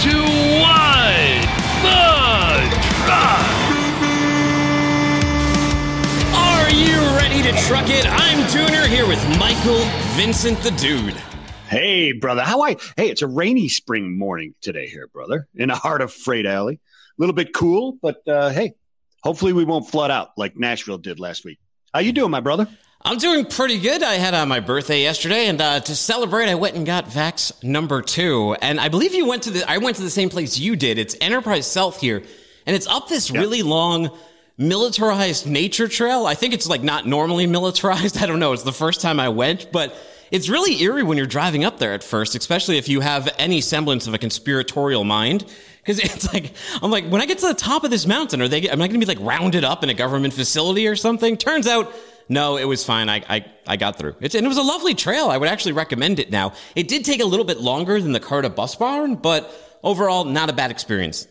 to What the Truck. Are you ready to truck it? I'm Dooner here with Michael Vincent the Dude. Hey, brother. How I? Hey, it's a rainy spring morning today here, brother, in the heart of Freight Alley. A little bit cool, but uh, hey, hopefully we won't flood out like Nashville did last week. How you doing, my brother? I'm doing pretty good. I had uh, my birthday yesterday, and uh, to celebrate, I went and got Vax number two. And I believe you went to the. I went to the same place you did. It's Enterprise South here, and it's up this really long militarized nature trail. I think it's like not normally militarized. I don't know. It's the first time I went, but it's really eerie when you're driving up there at first, especially if you have any semblance of a conspiratorial mind. Cause it's like, I'm like, when I get to the top of this mountain, are they, am I going to be like rounded up in a government facility or something? Turns out, no, it was fine. I, I, I got through. It's, and it was a lovely trail. I would actually recommend it now. It did take a little bit longer than the Carta bus barn, but overall, not a bad experience.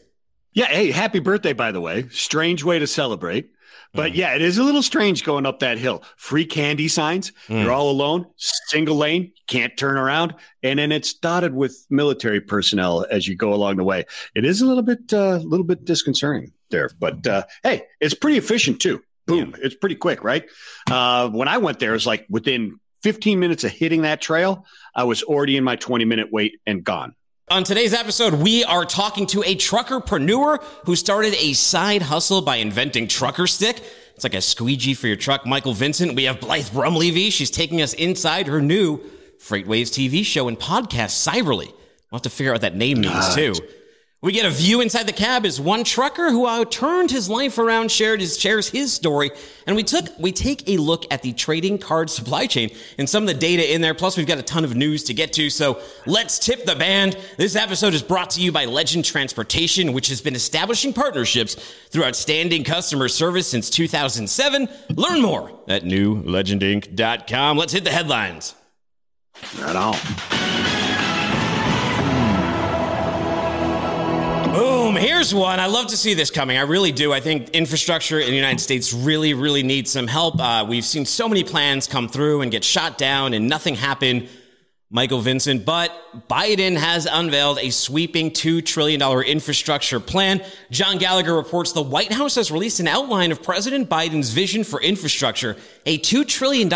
Yeah. Hey, happy birthday, by the way. Strange way to celebrate. But yeah, it is a little strange going up that hill. Free candy signs. You're all alone, single lane, can't turn around. And then it's dotted with military personnel as you go along the way. It is a little bit, a uh, little bit disconcerting there. But uh, hey, it's pretty efficient too. Boom. It's pretty quick, right? Uh, when I went there, it was like within 15 minutes of hitting that trail, I was already in my 20 minute wait and gone. On today's episode, we are talking to a truckerpreneur who started a side hustle by inventing Truckr Stik. It's like a squeegee for your truck. Michael Vincent. We have Blythe Brumleve. She's taking us inside her new FreightWaves TV show and podcast, Cyberly. We'll have to figure out what that name means too. We get a view inside the cab as one trucker who uh, turned his life around, shared his shares his story, and we took we take a look at the trading card supply chain and some of the data in there. Plus, we've got a ton of news to get to. So let's tip the band. This episode is brought to you by Legend Transportation, which has been establishing partnerships through outstanding customer service since 2007. Learn more at newlegendinc.com. Let's hit the headlines. Right on. Here's one. I love to see this coming. I really do. I think infrastructure in the United States really, really needs some help. Uh, we've seen so many plans come through and get shot down and nothing happen. Michael Vincent, but Biden has unveiled a sweeping $2 trillion infrastructure plan. John Gallagher reports the White House has released an outline of President Biden's vision for infrastructure, a $2 trillion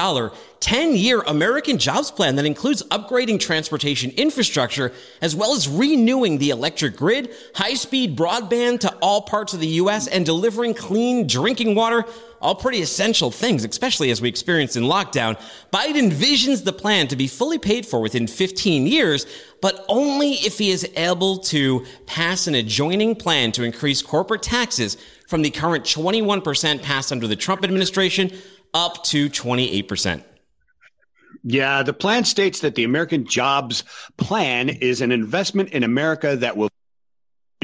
10 year American jobs plan that includes upgrading transportation infrastructure as well as renewing the electric grid, high speed broadband to all parts of the U.S., and delivering clean drinking water. All pretty essential things, especially as we experienced in lockdown. Biden visions the plan to be fully paid for within 15 years, but only if he is able to pass an adjoining plan to increase corporate taxes from the current 21% passed under the Trump administration up to 28%. Yeah, the plan states that the American Jobs Plan is an investment in America that will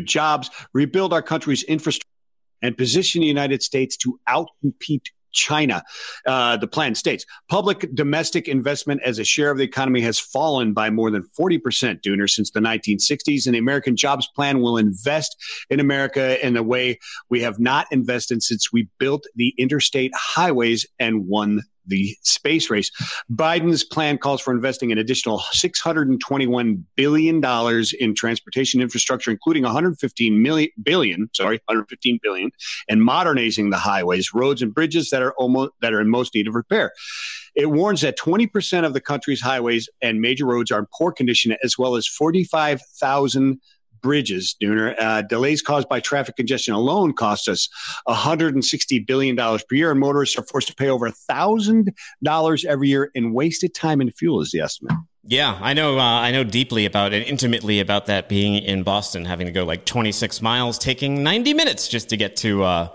jobs, rebuild our country's infrastructure, and position the United States to outcompete China. Uh, the plan states public domestic investment as a share of the economy has fallen by more than 40%, Dooner, since the 1960s. And the American Jobs Plan will invest in America in a way we have not invested since we built the interstate highways and won the space race. Biden's plan calls for investing an additional $621 billion in transportation infrastructure, including 115 million billion, sorry, 115 billion, and modernizing the highways, roads, and bridges that are almost that are in most need of repair. It warns that 20% of the country's highways and major roads are in poor condition, as well as 45,000 bridges, Dooner. Uh, delays caused by traffic congestion alone cost us $160 billion per year, and motorists are forced to pay over $1,000 every year in wasted time and fuel, is the estimate. Yeah, I know. Uh, I know deeply about and intimately about that. Being in Boston, having to go like 26 miles, taking 90 minutes just to get to uh,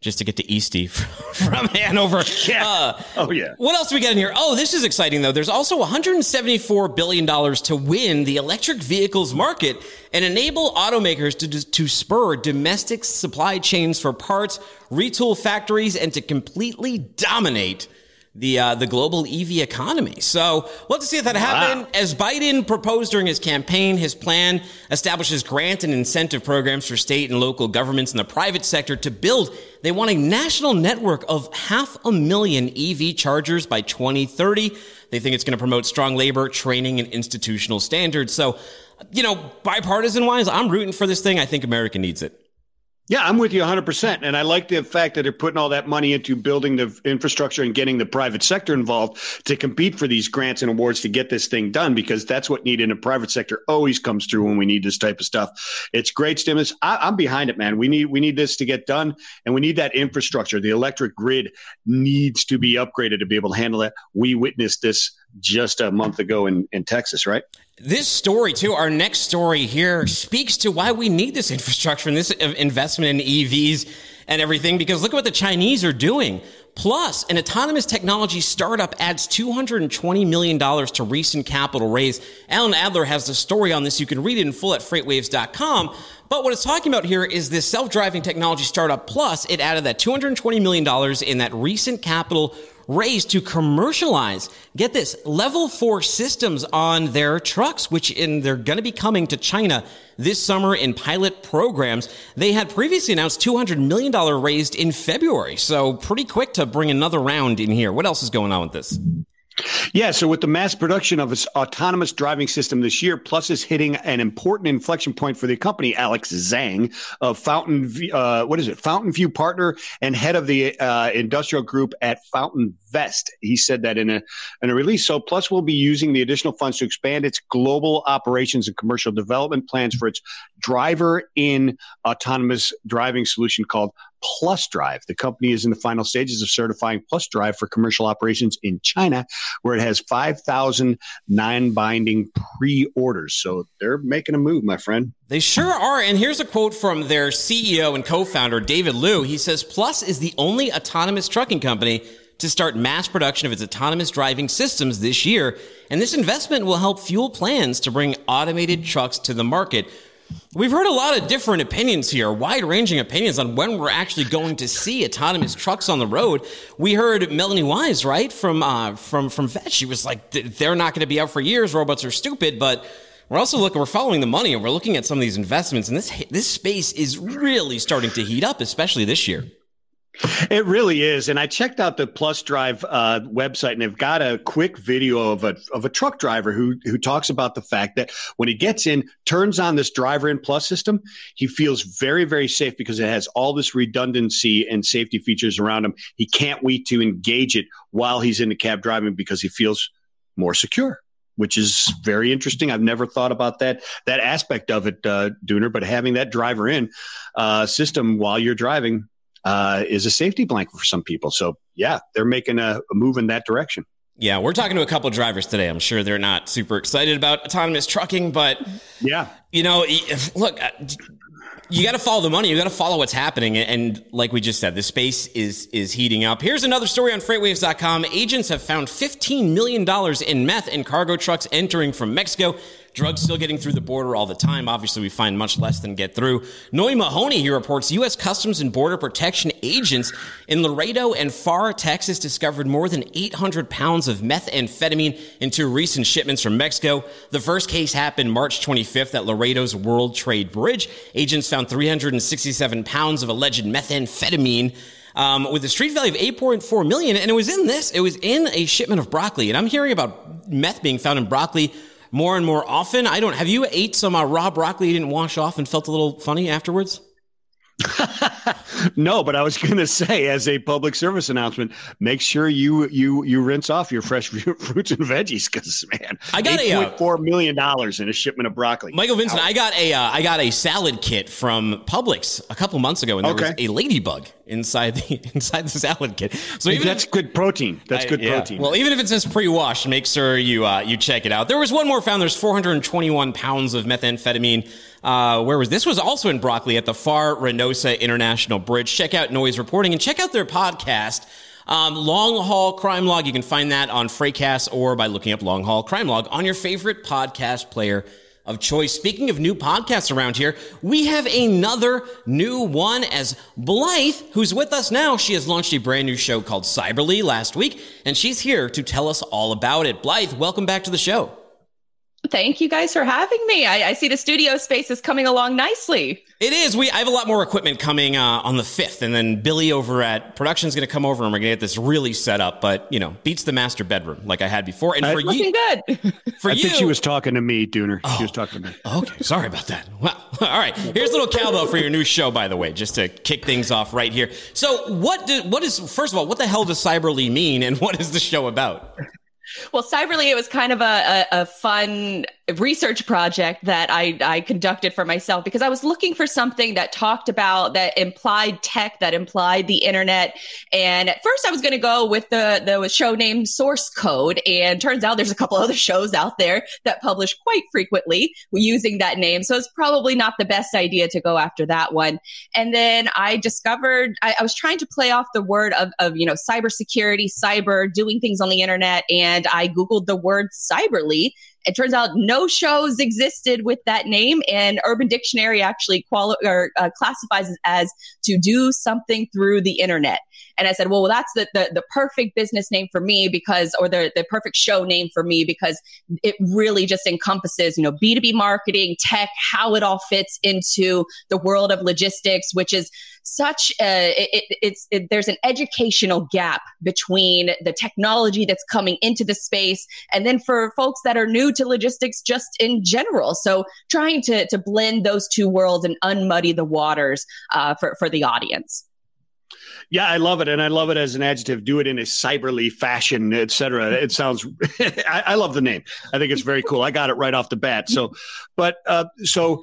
just to get to Eastie from Hanover. Yeah. Uh, oh, yeah. what else do we got in here? Oh, this is exciting though. There's also 174 billion dollars to win the electric vehicles market and enable automakers to to spur domestic supply chains for parts, retool factories, and to completely dominate the uh, the global EV economy. So we'll have to see if that happens. As Biden proposed during his campaign, his plan establishes grant and incentive programs for state and local governments and the private sector to build. They want a national network of half a million EV chargers by 2030. They think it's going to promote strong labor, training, and institutional standards. So you know, bipartisan wise, I'm rooting for this thing. I think America needs it. Yeah, I'm with you 100%. And I like the fact that they're putting all that money into building the infrastructure and getting the private sector involved to compete for these grants and awards to get this thing done because that's what needed in the private sector always comes through when we need this type of stuff. It's great stimulus. I, am behind it, man. We need we need this to get done and we need that infrastructure. The electric grid needs to be upgraded to be able to handle that. We witnessed this just a month ago in, in Texas, right? This story, too, our next story here speaks to why we need this infrastructure and this investment in EVs and everything, because look at what the Chinese are doing. Plus, an autonomous technology startup adds $220 million to recent capital raise. Alan Adler has the story on this. You can read it in full at freightwaves.com. But what it's talking about here is this self-driving technology startup plus it added that $220 million in that recent capital raised to commercialize, get this, level four systems on their trucks, which in, they're going to be coming to China this summer in pilot programs. They had previously announced $200 million raised in February. So pretty quick to bring another round in here. What else is going on with this? Yeah, so with the mass production of its autonomous driving system this year, Plus is hitting an important inflection point for the company. Alex Zhang of Fountain, uh, what is it? Fountain View partner and head of the uh, industrial group at Fountain Vest. He said that in a in a release. So Plus will be using the additional funds to expand its global operations and commercial development plans for its driver in autonomous driving solution called Plus Drive. The company is in the final stages of certifying Plus Drive for commercial operations in China, where it has 5,000 non binding pre orders. So they're making a move, my friend. They sure are. And here's a quote from their CEO and co founder, David Liu. He says Plus is the only autonomous trucking company to start mass production of its autonomous driving systems this year. And this investment will help fuel plans to bring automated trucks to the market. We've heard a lot of different opinions here, wide ranging opinions on when we're actually going to see autonomous trucks on the road. We heard Melonee Wise, right, from, uh, from, from Fetch. She was like, they're not going to be out for years. Robots are stupid, but we're also looking, we're following the money and we're looking at some of these investments and this, this space is really starting to heat up, especially this year. It really is, and I checked out the Plus Drive uh, website, and they've got a quick video of a of a truck driver who who talks about the fact that when he gets in, turns on this driver in Plus system, he feels very very safe because it has all this redundancy and safety features around him. He can't wait to engage it while he's in the cab driving because he feels more secure which is very interesting. I've never thought about that that aspect of it, uh, Dooner. But having that driver in uh, system while you're driving uh, is a safety blanket for some people. So yeah, they're making a, a move in that direction. Yeah, we're talking to a couple drivers today. I'm sure they're not super excited about autonomous trucking, but yeah, you know, look, uh, you got to follow the money. You got to follow what's happening. And like we just said, the space is is heating up. Here's another story on freightwaves.com. Agents have found $15 million in meth in cargo trucks entering from Mexico. Drugs still getting through the border all the time. Obviously, we find much less than get through. Noi Mahoney he reports U.S. Customs and Border Protection agents in Laredo and Pharr, Texas discovered more than 800 pounds of methamphetamine in two recent shipments from Mexico. The first case happened March 25th at Laredo's World Trade Bridge. Agents found 367 pounds of alleged methamphetamine. Um, with a street value of 8.4 million, and it was in this. It was in a shipment of broccoli, and I'm hearing about meth being found in broccoli more and more often. I don't. Have you ate some uh, raw broccoli you didn't wash off and felt a little funny afterwards? no, but I was going to say, as a public service announcement, make sure you you you rinse off your fresh fruits and veggies because man, I got point uh, four million dollars in a shipment of broccoli. Michael Vincent, Ouch. I got a uh, I got a salad kit from Publix a couple months ago, and there okay. was a ladybug inside the inside the salad kit. So even that's if, good protein. That's good yeah. protein. Well, even if it says pre-washed, make sure you uh, you check it out. There was one more found. There's 421 pounds of methamphetamine uh, where was this? Was also in broccoli at the Pharr Reynosa International Bridge. Check out Noi's Reporting and check out their podcast. Um, Long Haul Crime Log. You can find that on Freightcast or by looking up Long Haul Crime Log on your favorite podcast player of choice. Speaking of new podcasts around here, we have another new one as Blythe, who's with us now. She has launched a brand new show called Cyberly last week, and she's here to tell us all about it. Blythe, welcome back to the show. Thank you guys for having me. I, I, see the studio space is coming along nicely. It is. We I have a lot more equipment coming uh, on the fifth, and then Billy over at production is going to come over and we're going to get this really set up. But you know, beats the master bedroom like I had before. And for you, looking good. For I you, think she was talking to me, Dooner. Oh, she was talking to me. Okay, sorry about that. Well, all right. Here's a little cowbell for your new show, by the way, just to kick things off right here. So, what do, what is first of all, what the hell does Cyberly mean, and what is the show about? Well, Cyberly, it was kind of a, a, a fun research project that I, I conducted for myself because I was looking for something that talked about that implied tech, that implied the internet. And at first I was going to go with the, the show named Source Code. And turns out there's a couple other shows out there that publish quite frequently using that name. So it's probably not the best idea to go after that one. And then I discovered I, I was trying to play off the word of, of, you know, cybersecurity, cyber, doing things on the internet. And I Googled the word cyberly it turns out no shows existed with that name, and Urban Dictionary actually quali- or, uh, classifies it as to do something through the internet. And I said, well, that's the, the, the perfect business name for me because, or the, the perfect show name for me because it really just encompasses, you know, B2B marketing, tech, how it all fits into the world of logistics, which is such a, it, it's, it, there's an educational gap between the technology that's coming into the space and then for folks that are new to logistics just in general. So trying to, to blend those two worlds and unmuddy the waters uh, for, for the audience. Yeah, I love it, and I love it as an adjective. Do it in a cyberly fashion, etc. It sounds. I, I, love the name. I think it's very cool. I got it right off the bat. So, but uh, so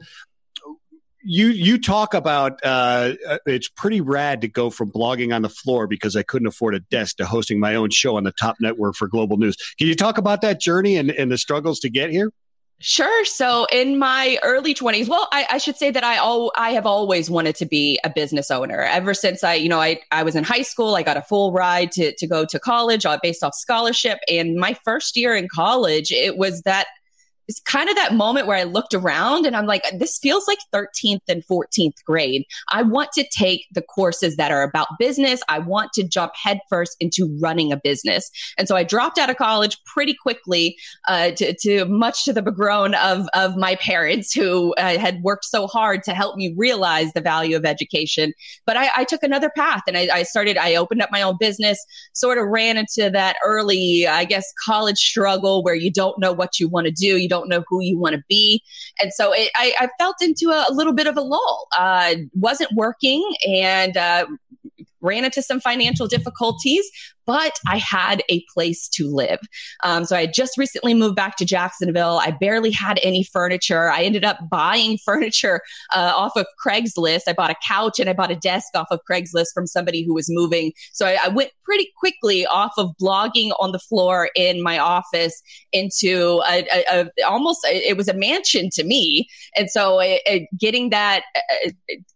you you talk about uh, uh, it's pretty rad to go from blogging on the floor because I couldn't afford a desk to hosting my own show on the top network for global news. Can you talk about that journey and, and the struggles to get here? Sure. So in my early 20s, well, I, I, should say that I all I have always wanted to be a business owner. Ever since I, you know, I, I was in high school, I got a full ride to, to go to college uh, based off scholarship. And my first year in college, it was that it's kind of that moment where I looked around and I'm like, this feels like 13th and 14th grade. I want to take the courses that are about business. I want to jump headfirst into running a business. And so I dropped out of college pretty quickly, uh, to, to, much to the begroan of, of my parents who uh, had worked so hard to help me realize the value of education. But I, I took another path and I, I started, I opened up my own business, sort of ran into that early, I guess, college struggle where you don't know what you want to do. You don't know who you want to be. And so it, I, I, felt into a, a, little bit of a lull. Uh, wasn't working and uh, ran into some financial difficulties, but I had a place to live. Um, so I had just recently moved back to Jacksonville. I barely had any furniture. I ended up buying furniture uh, off of Craigslist. I bought a couch and I bought a desk off of Craigslist from somebody who was moving. So I, I went pretty quickly off of blogging on the floor in my office into a, a, a almost it was a mansion to me. And so it, getting that uh,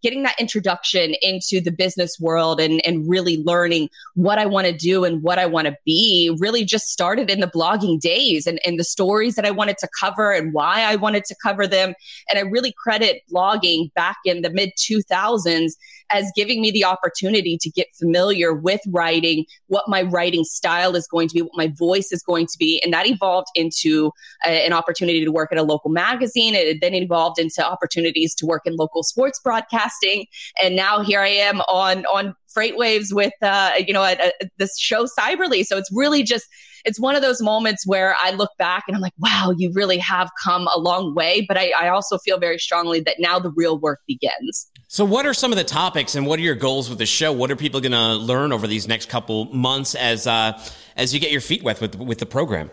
getting that introduction into the business world and and really learning what I want to do and what I want to be really just started in the blogging days and, and the stories that I wanted to cover and why I wanted to cover them. And I really credit blogging back in the mid 2000s as giving me the opportunity to get familiar with writing, what my writing style is going to be, what my voice is going to be. And that evolved into a, an opportunity to work at a local magazine. It then evolved into opportunities to work in local sports broadcasting. And now here I am on, on FreightWaves with, uh, you know, a, a, this show Cyberly. So it's really just, it's one of those moments where I look back and I'm like, wow, you really have come a long way. But I, I also feel very strongly that now the real work begins. So, what are some of the topics, and what are your goals with the show? What are people going to learn over these next couple months as uh, as you get your feet wet with with the program?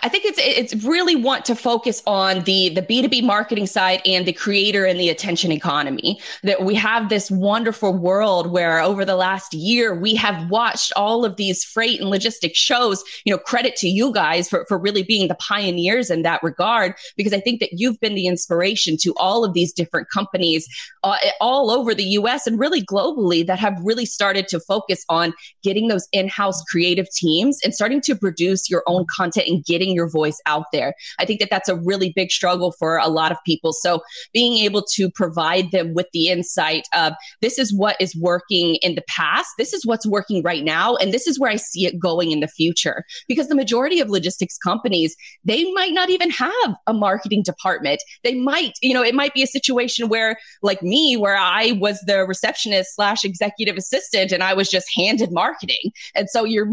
I think it's it's really want to focus on the the B2B marketing side and the creator and the attention economy. That we have this wonderful world where over the last year we have watched all of these freight and logistics shows, you know, credit to you guys for, for really being the pioneers in that regard, because I think that you've been the inspiration to all of these different companies uh, all over the US and really globally that have really started to focus on getting those in-house creative teams and starting to produce your own content and getting getting your voice out there. I think that that's a really big struggle for a lot of people. So being able to provide them with the insight of this is what is working in the past, this is what's working right now, and this is where I see it going in the future. Because the majority of logistics companies, they might not even have a marketing department. They might, you know, it might be a situation where, like me, where I was the receptionist slash executive assistant and I was just handed marketing. And so you're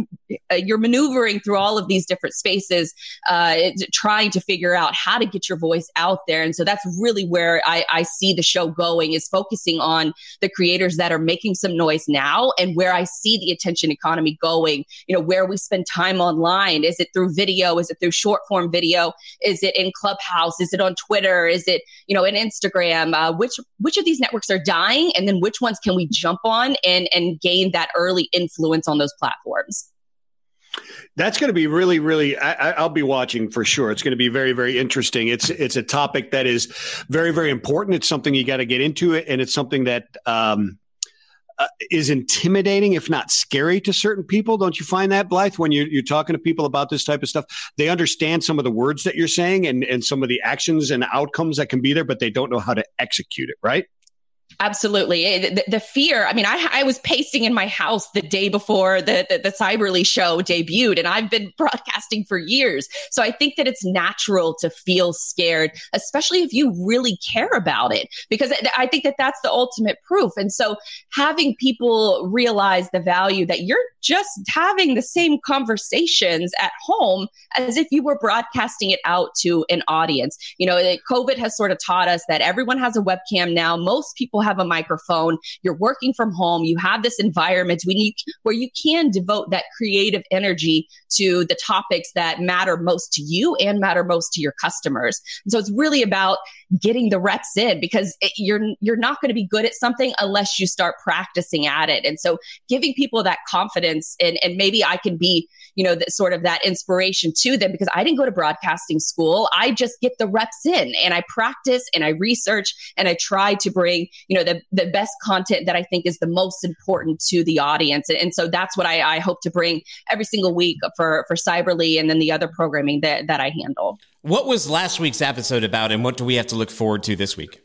uh, you're maneuvering through all of these different spaces, uh, trying to figure out how to get your voice out there. And so that's really where I, I see the show going is focusing on the creators that are making some noise now and where I see the attention economy going. You know, where we spend time online. Is it through video? Is it through short form video? Is it in Clubhouse? Is it on Twitter? Is it you know in Instagram? Uh, which which of these networks are dying, and then which ones can we jump on and and gain that early influence on those platforms? That's going to be really, really. I, will be watching for sure. It's going to be very, very interesting. It's it's a topic that is very, very important. It's something you got to get into it, and it's something that um, uh, is intimidating, if not scary, to certain people. Don't you find that, Blythe, when you're, you're talking to people about this type of stuff? They understand some of the words that you're saying and and some of the actions and outcomes that can be there, but they don't know how to execute it. Right? Absolutely. The, the, fear. I mean, I, I was pacing in my house the day before the, the, the Cyberly show debuted, and I've been broadcasting for years. So I think that it's natural to feel scared, especially if you really care about it, because I think that that's the ultimate proof. And so having people realize the value that you're just having the same conversations at home as if you were broadcasting it out to an audience. You know, COVID has sort of taught us that everyone has a webcam now. Most people have a microphone. You're working from home. You have this environment when you, where you can devote that creative energy to the topics that matter most to you and matter most to your customers. And so it's really about getting the reps in because it, you're you're not going to be good at something unless you start practicing at it. And so giving people that confidence and and maybe I can be you know, the, sort of that inspiration to them because I didn't go to broadcasting school. I just get the reps in and I practice and I research and I try to bring, you know, the, the best content that I think is the most important to the audience. And, and so that's what I, I hope to bring every single week for, for Cyberly and then the other programming that, that I handle. What was last week's episode about and what do we have to look forward to this week?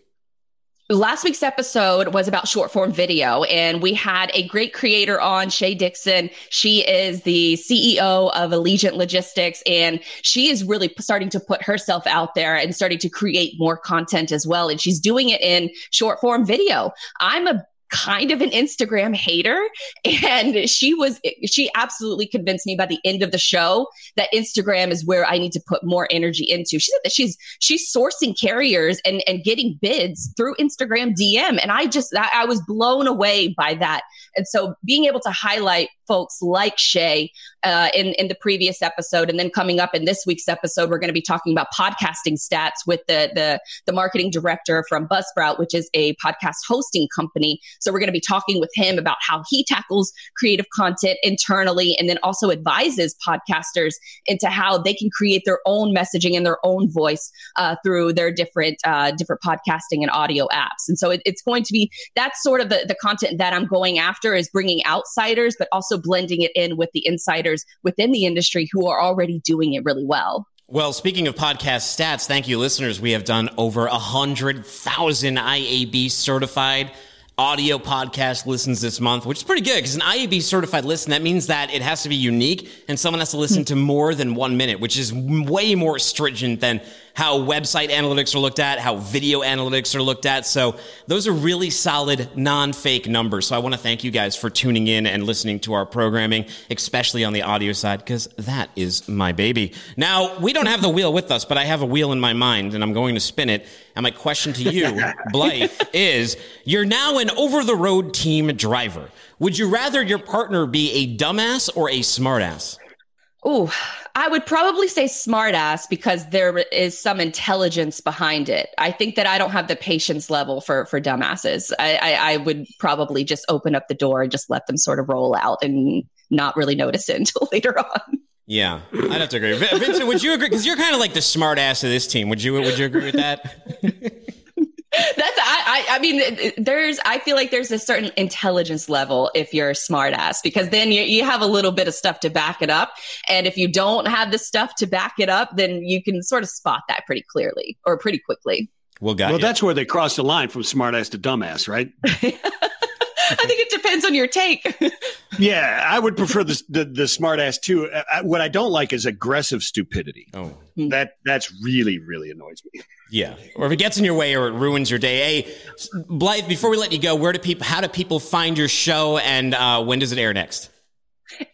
Last week's episode was about short form video and we had a great creator on shay dixon. She is the ceo of allegiant logistics and she is really starting to put herself out there and starting to create more content as well and she's doing it in short form video. I'm a kind of an Instagram hater. And she was, she absolutely convinced me by the end of the show that Instagram is where I need to put more energy into. She said that she's, she's sourcing carriers and, and getting bids through Instagram DM. And I just, I, was blown away by that. And so being able to highlight folks like Shay uh, in in the previous episode, and then coming up in this week's episode, we're going to be talking about podcasting stats with the the the marketing director from Buzzsprout, which is a podcast hosting company. So we're going to be talking with him about how he tackles creative content internally, and then also advises podcasters into how they can create their own messaging and their own voice uh, through their different uh, different podcasting and audio apps. And so it, it's going to be that's sort of the the content that I'm going after is bringing outsiders, but also blending it in with the insiders within the industry who are already doing it really well. Well, speaking of podcast stats, thank you, listeners. We have done over a hundred thousand IAB certified audio podcast listens this month, which is pretty good because an IAB certified listen, that means that it has to be unique and someone has to listen hmm. to more than one minute, which is way more stringent than how website analytics are looked at, how video analytics are looked at. So those are really solid, non-fake numbers. So I want to thank you guys for tuning in and listening to our programming, especially on the audio side, because that is my baby. Now, we don't have the wheel with us, but I have a wheel in my mind and I'm going to spin it. And my question to you, Blythe, is you're now an over the road team driver. Would you rather your partner be a dumbass or a smartass? Oh, I would probably say smartass because there is some intelligence behind it. I think that I don't have the patience level for for dumbasses. I, I, I would probably just open up the door and just let them sort of roll out and not really notice it until later on. Yeah, I'd have to agree. Vincent, would you agree? Because you're kind of like the smartass of this team. Would you Would you agree with that? That's I, I, I mean, there's, I feel like there's a certain intelligence level if you're a smartass, because then you, you have a little bit of stuff to back it up. And if you don't have the stuff to back it up, then you can sort of spot that pretty clearly or pretty quickly. Well, got well, you. that's where they cross the line from smartass to dumbass, right? I think it depends on your take. yeah, I would prefer the the, the smartass too. I, uh, uh, what I don't like is aggressive stupidity. Oh, that that's really really annoys me. Yeah, or if it gets in your way or it ruins your day. Hey, Blythe, before we let you go, where do people? How do people find your show, and uh, when does it air next?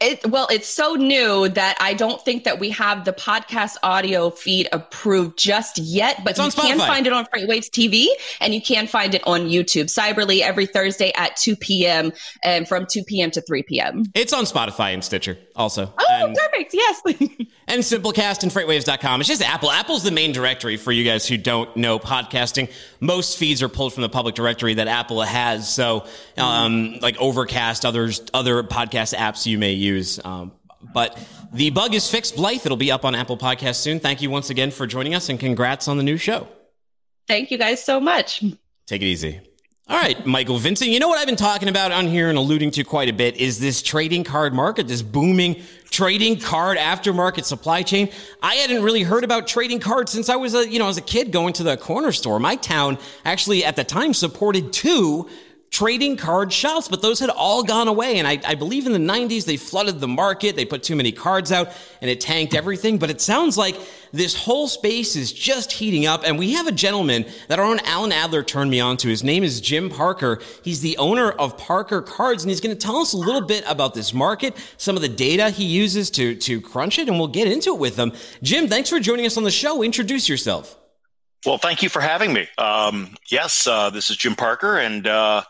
It, well, it's so new that I don't think that we have the podcast audio feed approved just yet, but you can find it on FreightWaves TV and you can find it on YouTube. Cyberly every Thursday at 2 p.m. and from 2 p.m. to 3 p.m. It's on Spotify and Stitcher also. Oh, and, perfect. Yes. and Simplecast and FreightWaves.com. It's just Apple. Apple's the main directory for you guys who don't know podcasting. Most feeds are pulled from the public directory that Apple has. So, um, like Overcast, others, other podcast apps you may use. Um, but the bug is fixed, Blythe. It'll be up on Apple Podcast soon. Thank you once again for joining us and congrats on the new show. Thank you guys so much. Take it easy. All right, Michael Vincent. You know what I've been talking about on here and alluding to quite a bit is this trading card market, this booming trading card aftermarket supply chain. I hadn't really heard about trading cards since I was a, you know, as a kid going to the corner store. My town actually at the time supported two trading card shops, but those had all gone away. And I, I, believe in the 90s, they flooded the market. They put too many cards out and it tanked everything. But it sounds like this whole space is just heating up. And we have a gentleman that our own Alan Adler turned me on to. His name is Jim Parker. He's the owner of Parker Cards. And he's going to tell us a little bit about this market, some of the data he uses to, to crunch it. And we'll get into it with him. Jim, thanks for joining us on the show. Introduce yourself. Well, thank you for having me. Um, yes, uh, this is Jim Parker, and uh,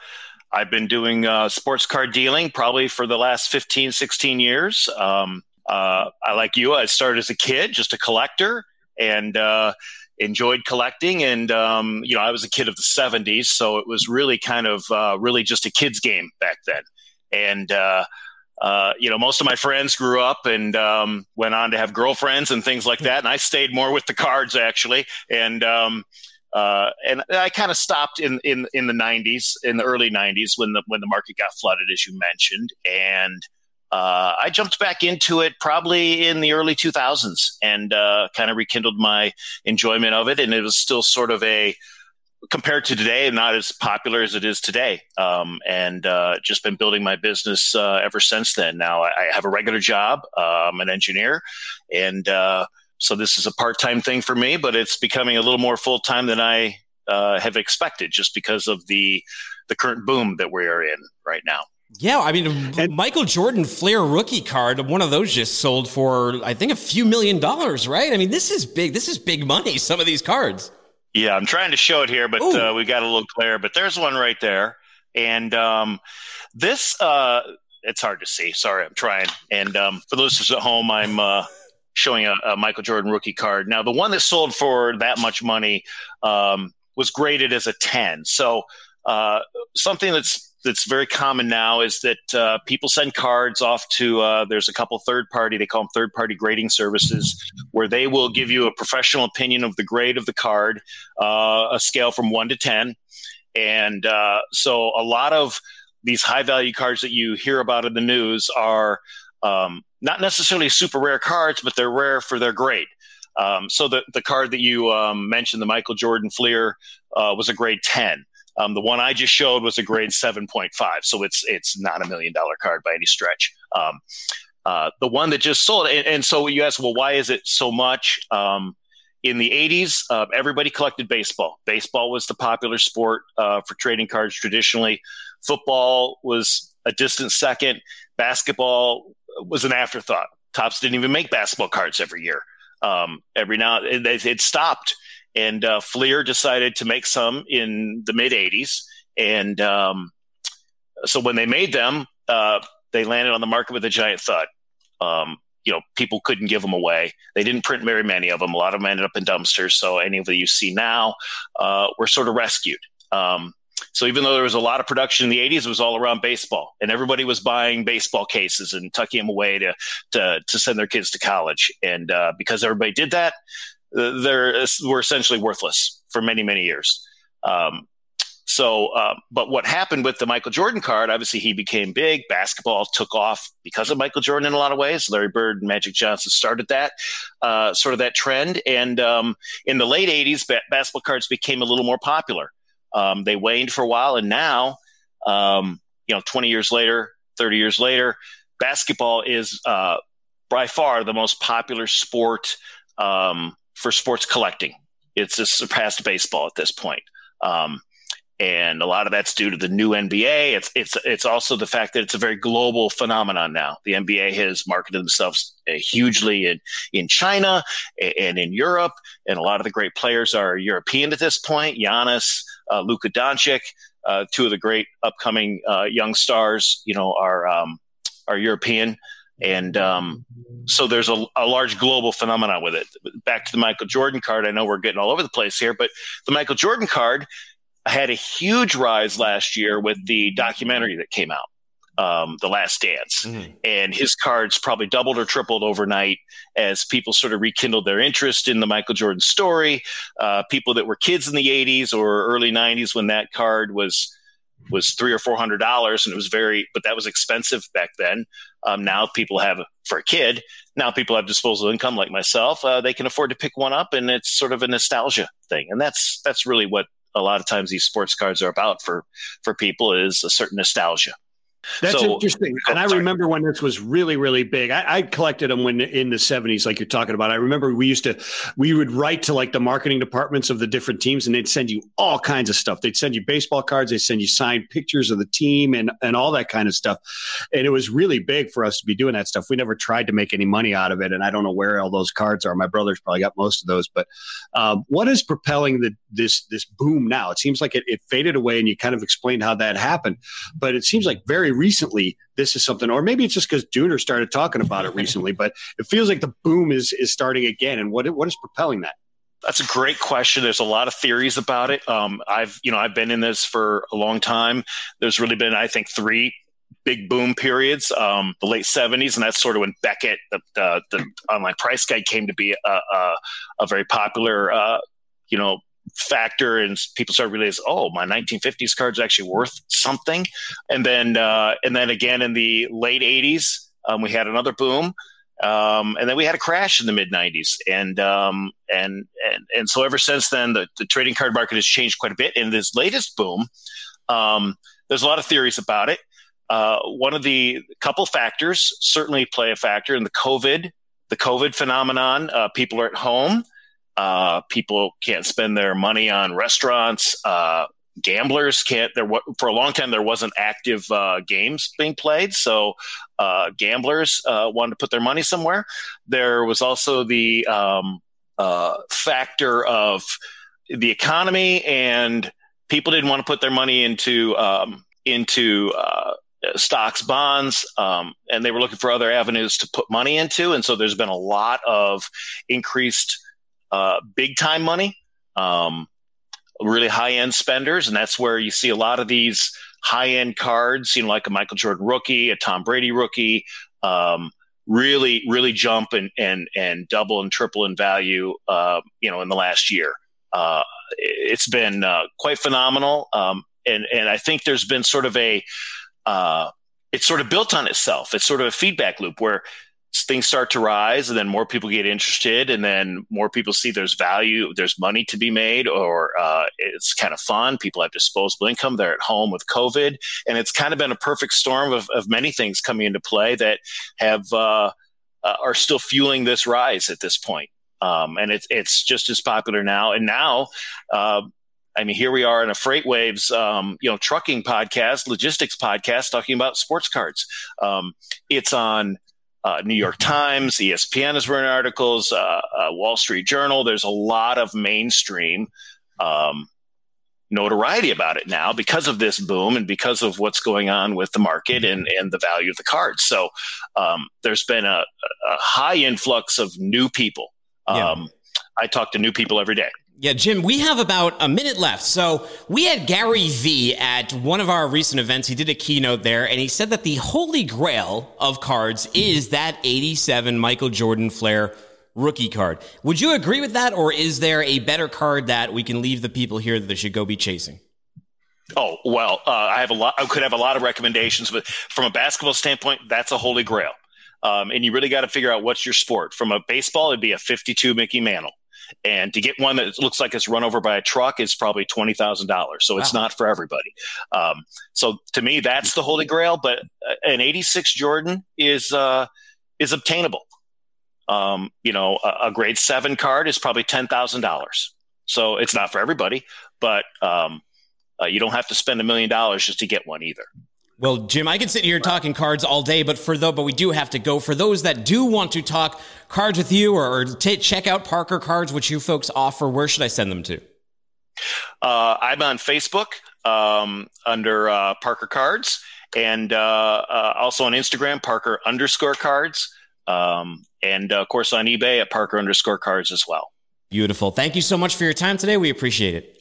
I've been doing uh, sports card dealing probably for the last 15, 16 years. Um, uh, I like you. I started as a kid, just a collector, and uh, enjoyed collecting. And um, you know, I was a kid of the '70s, so it was really kind of uh, really just a kids' game back then. And uh, you know, most of my friends grew up and um, went on to have girlfriends and things like that, and I stayed more with the cards actually. And um, uh, and I kind of stopped in, in in the '90s, in the early '90s when the when the market got flooded, as you mentioned, and uh, I jumped back into it probably in the early 2000s and uh, kind of rekindled my enjoyment of it. And it was still sort of a compared to today, not as popular as it is today. Um, and uh, just been building my business uh, ever since then. Now I, I have a regular job. Uh, I'm an engineer, and uh, so this is a part-time thing for me. But it's becoming a little more full-time than I uh, have expected, just because of the the current boom that we are in right now. Yeah, I mean, and, Michael Jordan Fleer rookie card, one of those just sold for I think a few million dollars, right? I mean, this is big. This is big money. Some of these cards. Yeah, I'm trying to show it here, but uh, we got a little glare. But there's one right there, and um, this uh, it's hard to see. Sorry, I'm trying. And um, for those at home, I'm uh, showing a, a, Michael Jordan rookie card. Now, the one that sold for that much money um, was graded as a 10. So uh, something that's that's very common now is that uh, people send cards off to uh, there's a couple third party they call them third party grading services where they will give you a professional opinion of the grade of the card uh, a scale from 1 to 10 and uh, so a lot of these high value cards that you hear about in the news are um, not necessarily super rare cards but they're rare for their grade. Um, so the, the card that you um, mentioned the michael jordan fleer uh, was a grade 10 um, the one I just showed was a grade 7.5, so it's it's not a million dollar card by any stretch. Um, uh, the one that just sold, and, and, so you ask, well, why is it so much? Um, in the 80s, uh, everybody collected baseball. Baseball was the popular sport uh, for trading cards traditionally. Football was a distant second. Basketball was an afterthought. Topps didn't even make basketball cards every year. Um, every now it, it stopped and uh, Fleer decided to make some in the mid 80s. And um, so when they made them, uh, they landed on the market with a giant thud. Um, you know, people couldn't give them away. They didn't print very many of them. A lot of them ended up in dumpsters. So any of the you see now uh, were sort of rescued. Um, so even though there was a lot of production in the 80s, it was all around baseball, and everybody was buying baseball cases and tucking them away to to, to send their kids to college. And uh, because everybody did that, they were essentially worthless for many many years. Um, So, uh, but what happened with the Michael Jordan card? Obviously, he became big. Basketball took off because of Michael Jordan in a lot of ways. Larry Bird and Magic Johnson started that uh, sort of that trend. And um, in the late '80s, ba- basketball cards became a little more popular. Um, they waned for a while, and now, um, you know, 20 years later, 30 years later, basketball is uh, by far the most popular sport um, for sports collecting. It's just surpassed baseball at this point. Um, and a lot of that's due to the new NBA. It's it's it's also the fact that it's a very global phenomenon now. The NBA has marketed themselves uh, hugely in in China and in Europe, and a lot of the great players are European at this point. Giannis, uh, Luka Doncic, uh, two of the great upcoming uh, young stars, you know, are um, are European. And um, so there's a, a, large global phenomenon with it. Back to the Michael Jordan card. I know we're getting all over the place here, but the Michael Jordan card had a huge rise last year with the documentary that came out, um, The Last Dance. Mm-hmm. And his cards probably doubled or tripled overnight as people sort of rekindled their interest in the Michael Jordan story. Uh, people that were kids in the 80s or early 90s when that card was was three or four hundred dollars and it was very but that was expensive back then um, now people have for a kid now people have disposable income like myself uh, they can afford to pick one up and it's sort of a nostalgia thing and that's that's really what a lot of times these sports cards are about for for people is a certain nostalgia. That's so, interesting. And I remember when this was really, really big. I, I, collected them when in the seventies, like you're talking about. I remember we used to, we would write to like the marketing departments of the different teams and they'd send you all kinds of stuff. They'd send you baseball cards. They'd send you signed pictures of the team and, and all that kind of stuff. And it was really big for us to be doing that stuff. We never tried to make any money out of it. And I don't know where all those cards are. My brother's probably got most of those, but um, what is propelling the, this, this boom now? It seems like it, it faded away and you kind of explained how that happened, but it seems like very recently this is something, or maybe it's just because Dooner started talking about it recently, but it feels like the boom is is starting again. And what what is propelling that? That's a great question. There's a lot of theories about it. Um, I've you know I've been in this for a long time. There's really been I think three big boom periods, um, the late 70s, and that's sort of when Beckett, the, the, the online price guide, came to be a, a, a very popular, uh, you know, factor and people start realizing, oh, my 1950s card is actually worth something. And then, uh, and then again in the late 80s, um, we had another boom. Um, and then we had a crash in the mid 90s, and um, and and and so ever since then, the, the trading card market has changed quite a bit. In this latest boom, um, there's a lot of theories about it. Uh, one of the couple factors certainly play a factor in the COVID, the COVID phenomenon. Uh, people are at home. Uh, people can't spend their money on restaurants. Uh, gamblers can't. There for a long time there wasn't active uh, games being played, so uh, gamblers uh, wanted to put their money somewhere. There was also the um, uh, factor of the economy, and people didn't want to put their money into um, into stocks, bonds, um, and they were looking for other avenues to put money into. And so there's been a lot of increased uh, big time money, um, really high end spenders, and that's where you see a lot of these high end cards, you know, like a Michael Jordan rookie, a Tom Brady rookie, um, really, really jump and and and double and triple in value, uh, you know, in the last year. Uh, it's been uh, quite phenomenal, um, and and I think there's been sort of a uh, it's sort of built on itself. It's sort of a feedback loop where things start to rise and then more people get interested and then more people see there's value there's money to be made or uh, it's kind of fun. People have disposable income they're at home with covid and it's kind of been a perfect storm of, of many things coming into play that have uh, uh, are still fueling this rise at this point. Um, and it's it's just as popular now. And now uh, I mean, here we are in a FreightWaves, um, you know, trucking podcast, logistics podcast, talking about sports cards. Um, it's on uh, New York Times, ESPN has written articles, uh, uh, Wall Street Journal. There's a lot of mainstream um, notoriety about it now because of this boom and because of what's going on with the market and, and the value of the cards. So um, there's been a, a, high influx of new people. Um, yeah. I talk to new people every day. Yeah, Jim, we have about a minute left. So we had Gary Vee at one of our recent events. He did a keynote there, and he said that the holy grail of cards is that 87 Michael Jordan Fleer rookie card. Would you agree with that, or is there a better card that we can leave the people here that they should go be chasing? Oh well, uh, I have a lot. I could have a lot of recommendations, but from a basketball standpoint, that's a holy grail. Um, and you really got to figure out what's your sport. From a baseball, it'd be a 52 Mickey Mantle. And to get one that looks like it's run over by a truck is probably twenty thousand dollars. So it's wow. not for everybody. Um, so to me, that's the holy grail. But uh, an '86 Jordan is uh, is obtainable. Um, you know, a, a, grade seven card is probably ten thousand dollars. So it's not for everybody, but um, uh, you don't have to spend a million dollars just to get one either. Well, Jim, I can sit here talking cards all day, but for though, but we do have to go. For those that do want to talk cards with you or, or t- check out Parker Cards, which you folks offer, where should I send them to? Uh, I'm on Facebook um, under uh, Parker Cards, and uh, uh also on Instagram, Parker underscore Cards, um, and uh, of course on eBay at Parker underscore Cards as well. Beautiful. Thank you so much for your time today. We appreciate it.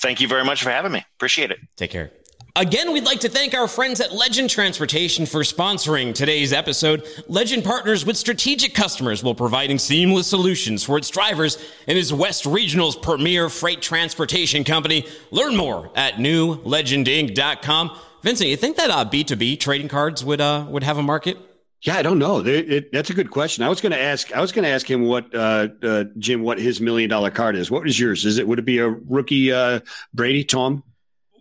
Thank you very much for having me. Appreciate it. Take care. Again, we'd like to thank our friends at Legend Transportation for sponsoring today's episode. Legend partners with strategic customers while providing seamless solutions for its drivers and is West Regional's premier freight transportation company. Learn more at newlegendinc.com. Vincent, you think that uh, B2B trading cards would uh, would have a market? Yeah, I don't know. It, it, that's a good question. I was going to ask. I was going to ask him what uh, uh, Jim, what his million dollar card is. What is yours? Is it would it be a rookie uh, Brady Tom?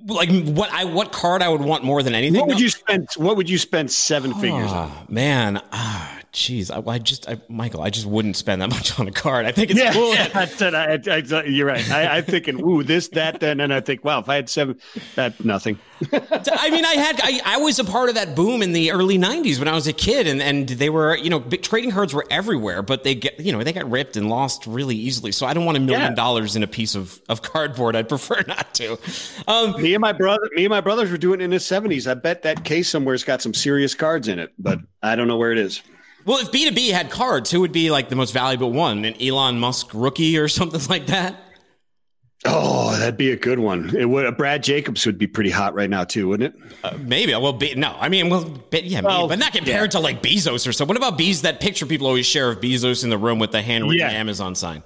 Like what I what card I would want more than anything. What would you spend? What would you spend seven oh, figures on? Man, ah, jeez, I, I, just, I, Michael, I just wouldn't spend that much on a card. I think it's yeah, cool. Yeah, I, I, you're right. I, am thinking, ooh, this, that, then, and I think, wow, if I had seven, that nothing. I mean, I had, I, I was a part of that boom in the early '90s when I was a kid, and and they were, you know, trading cards were everywhere, but they get, you know, they got ripped and lost really easily. So I don't want a million dollars in a piece of of cardboard. I'd prefer not to. Um, me and my brother, me and my brothers were doing it in the '70s. I bet that case somewhere's got some serious cards in it, but I don't know where it is. Well, if B2B had cards, who would be like the most valuable one? An Elon Musk rookie or something like that? Oh, that'd be a good one. It would. Brad Jacobs would be pretty hot right now too, wouldn't it? Uh, maybe. Well, be, no. I mean, well, be, yeah, well, maybe, but not compared yeah. to like Bezos or so. What about Bees? That picture people always share of Bezos in the room with the handwritten yeah. Amazon sign.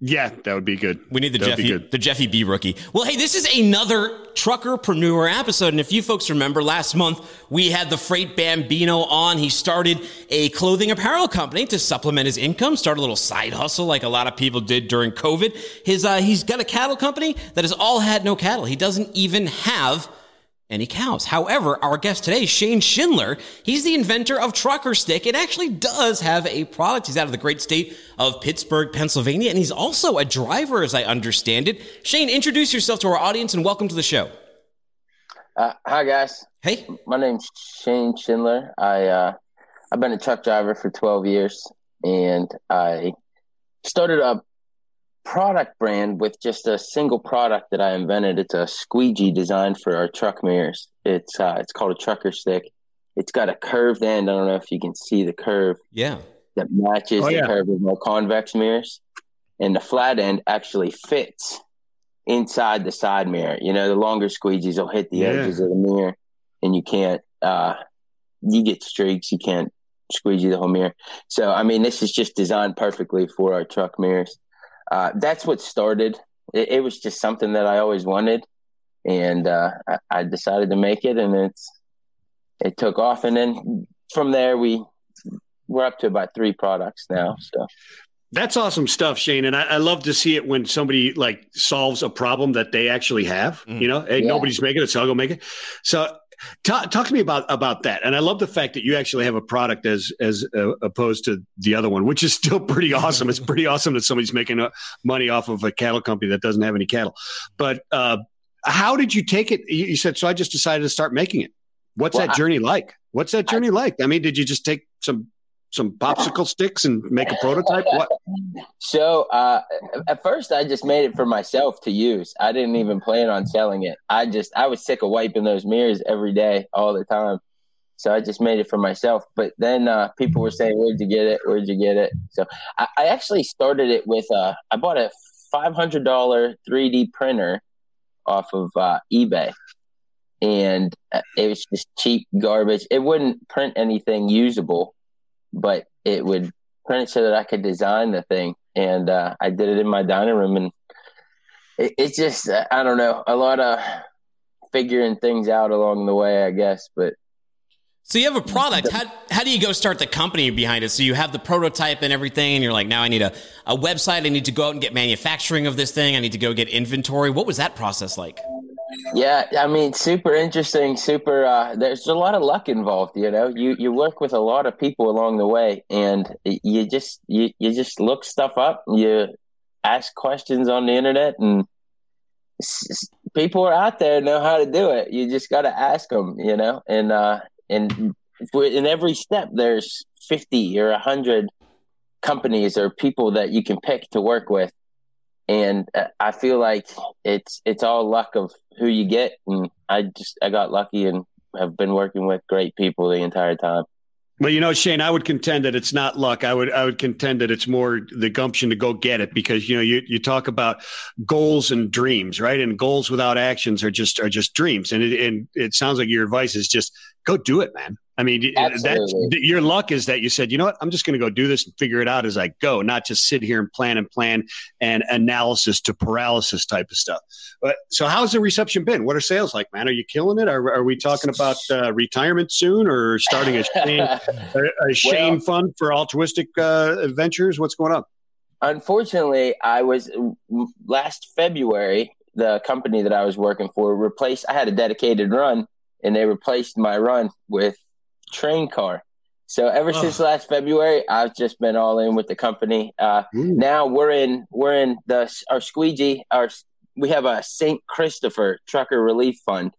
Yeah, that would be good. We need the that Jeffy, the Jeffy B rookie. Well, hey, this is another truckerpreneur episode, and if you folks remember, last month we had the Freight Bambino on. He started a clothing apparel company to supplement his income, start a little side hustle like a lot of people did during COVID. His uh, he's got a cattle company that has all had no cattle. He doesn't even have any cows. However, our guest today, Shane Schindler, he's the inventor of Truckr Stik. It actually does have a product. He's out of the great state of Pittsburgh, Pennsylvania, and he's also a driver, as I understand it. Shane, introduce yourself to our audience and welcome to the show. Uh, hi, guys. Hey. My name's Shane Schindler. I, uh, I've been a truck driver for 12 years, and I started a product brand with just a single product that I invented. It's a squeegee designed for our truck mirrors. It's uh, it's called a Truckr Stik. It's got a curved end. I don't know if you can see the curve. Yeah. That matches oh, the yeah. curve of my convex mirrors, and the flat end actually fits inside the side mirror. You know, the longer squeegees will hit the yeah. edges of the mirror, and you can't. Uh, you get streaks. You can't squeegee the whole mirror. So, I mean, this is just designed perfectly for our truck mirrors uh, that's what started. It, it, was just something that I always wanted, and uh, I, I, decided to make it, and it's it took off. And then from there, we we're up to about three products now. So that's awesome stuff, Shane. And I, I, love to see it when somebody like solves a problem that they actually have. Mm. You know, hey, yeah. nobody's making it, so I'll go make it. So Talk, talk to me about about that. And I love the fact that you actually have a product as as uh, opposed to the other one, which is still pretty awesome. it's pretty awesome that somebody's making uh, money off of a cattle company that doesn't have any cattle. But uh, how did you take it? You said so. I just decided to start making it. What's well, that journey I, like? What's that journey I, like? I mean, did you just take some some popsicle sticks and make a prototype? What? So uh, at first, I just made it for myself to use. I didn't even plan on selling it. I just I was sick of wiping those mirrors every day, all the time. So I just made it for myself. But then uh, people were saying, "Where'd you get it? Where'd you get it?" So I, I actually started it with uh, I bought a five hundred dollar three D printer off of uh, eBay, and uh, it was just cheap garbage. It wouldn't print anything usable but it would print it so that I could design the thing. And uh, I did it in my dining room, and it, it's just I don't know a lot of figuring things out along the way, I guess. But so you have a product. How, how do you go start the company behind it? So you have the prototype and everything, and you're like, now I need a, a website. I need to go out and get manufacturing of this thing. I need to go get inventory. What was that process like? Yeah, I mean, super interesting. Super. Uh, there's a lot of luck involved. You know, you you work with a lot of people along the way, and you just you you just look stuff up. You ask questions on the internet, and people are out there know how to do it. You just got to ask them. You know, and uh, and in every step, there's fifty or hundred companies or people that you can pick to work with and uh, I feel like it's it's all luck of who you get, and I just I got lucky and have been working with great people the entire time. Well, you know, Shane, I would contend that it's not luck. I would I would contend that it's more the gumption to go get it because you know you, you talk about goals and dreams, right? And goals without actions are just are just dreams. And it, and it sounds like your advice is just go do it, man. I mean, that's your luck is that you said, you know what, I'm just going to go do this and figure it out as I go, not just sit here and plan and plan and analysis to paralysis type of stuff. But so, how's the reception been? What are sales like, man? Are you killing it? Are, are we talking about uh, retirement soon, or starting a Shane, a, a Shane well, fund for altruistic uh, ventures? What's going on? Unfortunately, I was last February. The company that I was working for replaced. I had a dedicated run, and they replaced my run with train car. So ever oh. since last February, I've just been all in with the company. Uh, now we're in we're in the our squeegee. Our we have a Saint Christopher Trucker Relief Fund.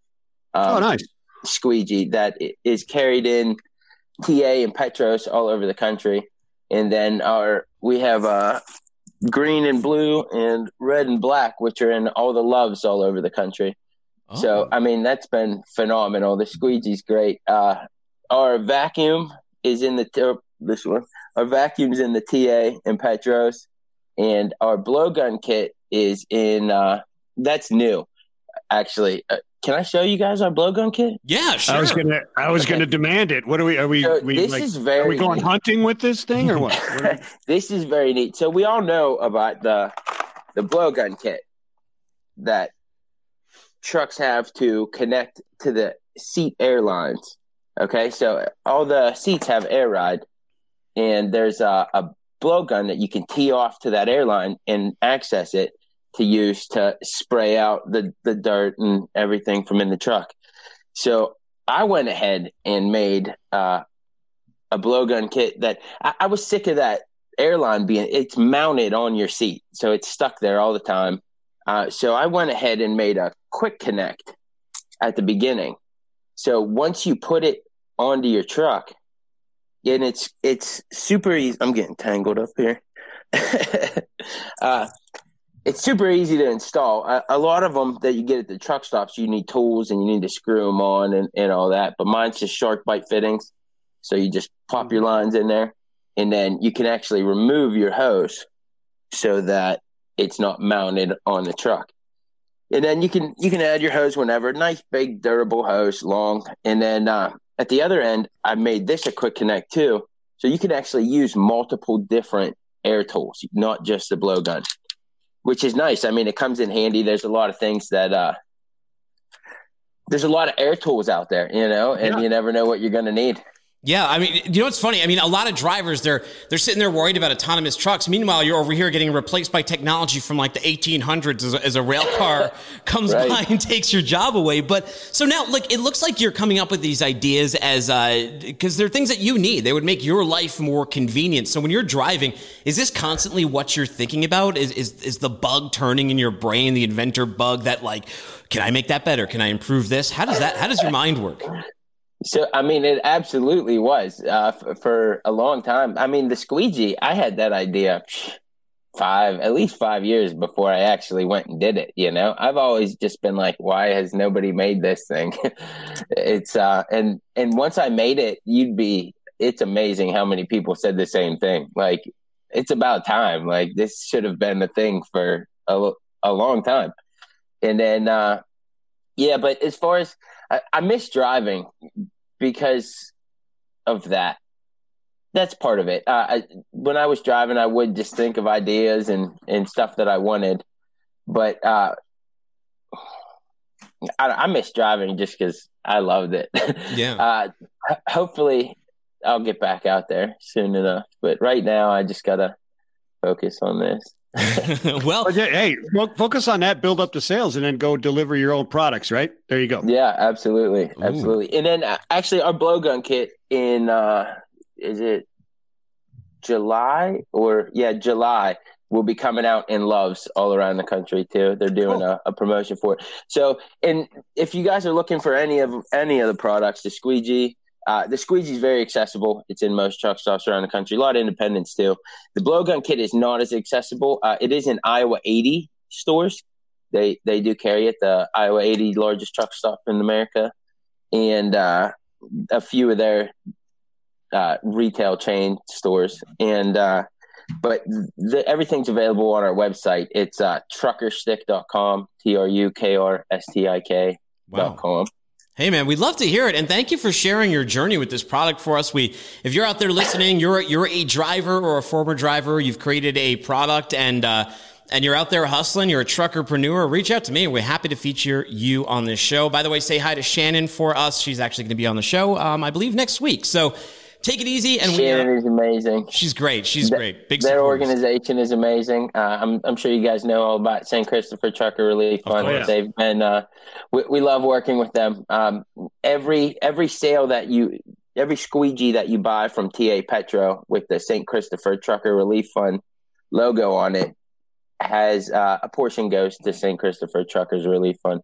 Um, oh, nice squeegee that is carried in TA and Petros all over the country, and then our we have uh, green and blue and red and black, which are in all the Love's all over the country. Oh. So I mean that's been phenomenal. The squeegee's great. Uh, our vacuum is in the t- this one. Our vacuum's in the TA in Petros, and our blowgun kit is in. Uh, that's new, actually. Uh, can I show you guys our blowgun kit? Yeah, sure. I was gonna, I was okay. gonna demand it. What are we? Are we? So we this like, is very. Are we going neat. hunting with this thing or what? this is very neat. So we all know about the the blowgun kit that trucks have to connect to the seat airlines Okay, so all the seats have air ride, and there's a, a blowgun that you can tee off to that airline and access it to use to spray out the, the dirt and everything from in the truck. So I went ahead and made uh, a blowgun kit that I, I, was sick of that airline being it's mounted on your seat, so it's stuck there all the time. Uh, so I went ahead and made a quick connect at the beginning. So once you put it onto your truck. And it's it's super easy. I'm getting tangled up here. uh, it's super easy to install. A, a, lot of them that you get at the truck stops, you need tools and you need to screw them on and, and all that. But mine's just shark bite fittings. So you just pop your lines in there and then you can actually remove your hose so that it's not mounted on the truck. And then you can you can add your hose whenever. Nice big durable hose, long. And then uh, at the other end, I made this a quick connect too. So you can actually use multiple different air tools, not just the blowgun, which is nice. I mean, it comes in handy. There's a lot of things that, uh, there's a lot of air tools out there, you know, and yeah. you never know what you're going to need. Yeah, I mean, you know what's funny? I mean, a lot of drivers they're they're sitting there worried about autonomous trucks. Meanwhile, you're over here getting replaced by technology from like the 1800s as a, as a rail car comes right. by and takes your job away. But so now, like, it looks like you're coming up with these ideas as because uh, they're things that you need. They would make your life more convenient. So when you're driving, is this constantly what you're thinking about? Is is is the bug turning in your brain, the inventor bug that like, can I make that better? Can I improve this? How does that? How does your mind work? So, I mean, it absolutely was uh, f- for a long time. I mean, the squeegee, I had that idea five, at least five years before I actually went and did it. You know, I've always just been like, why has nobody made this thing? it's, uh, and, and once I made it, you'd be, it's amazing how many people said the same thing. Like, it's about time. Like, this should have been a thing for a, a long time. And then, uh, yeah, but as far as, I, I miss driving because of that. That's part of it. Uh, I, when I was driving, I would just think of ideas and, and stuff that I wanted, but uh, I, I miss driving just because I loved it. Yeah. uh, hopefully, I'll get back out there soon enough. But right now, I just gotta focus on this. well, But yeah, hey, fo- focus on that, build up the sales, and then go deliver your own products. Right there, you go. Yeah, absolutely, Ooh. absolutely. And then uh, actually, our blowgun kit in uh, is it July or yeah, July will be coming out in Love's all around the country too. They're doing a, a promotion for it. So, and if you guys are looking for any of any of the products, the squeegee. Uh, the squeegee is very accessible. It's in most truck stops around the country. A lot of independents too. The blowgun kit is not as accessible. Uh, it is in Iowa 80 stores. They they do carry it. The Iowa 80 largest truck stop in America, and uh, a few of their uh, retail chain stores. And uh, but the, everything's available on our website. It's uh, truckrstik.com, T R U K R S T I K dot com. Hey man, we'd love to hear it, and thank you for sharing your journey with this product for us. We, if you're out there listening, you're you're a driver or a former driver, you've created a product, and uh, and you're out there hustling, you're a truckerpreneur. Reach out to me. We're happy to feature you on this show. By the way, say hi to Shannon for us. She's actually going to be on the show, um, I believe, next week. So take it easy, and Shannon we. Uh, is amazing. she's great. She's great. Big Their supporters. organization is amazing. Uh, I'm, I'm sure you guys know all about St. Christopher Trucker Relief Fund. course. They've been, uh, we, we love working with them. Um, every every sale that you, every squeegee that you buy from TA Petro with the St. Christopher Trucker Relief Fund logo on it has uh, a portion goes to St. Christopher Truckers Relief Fund,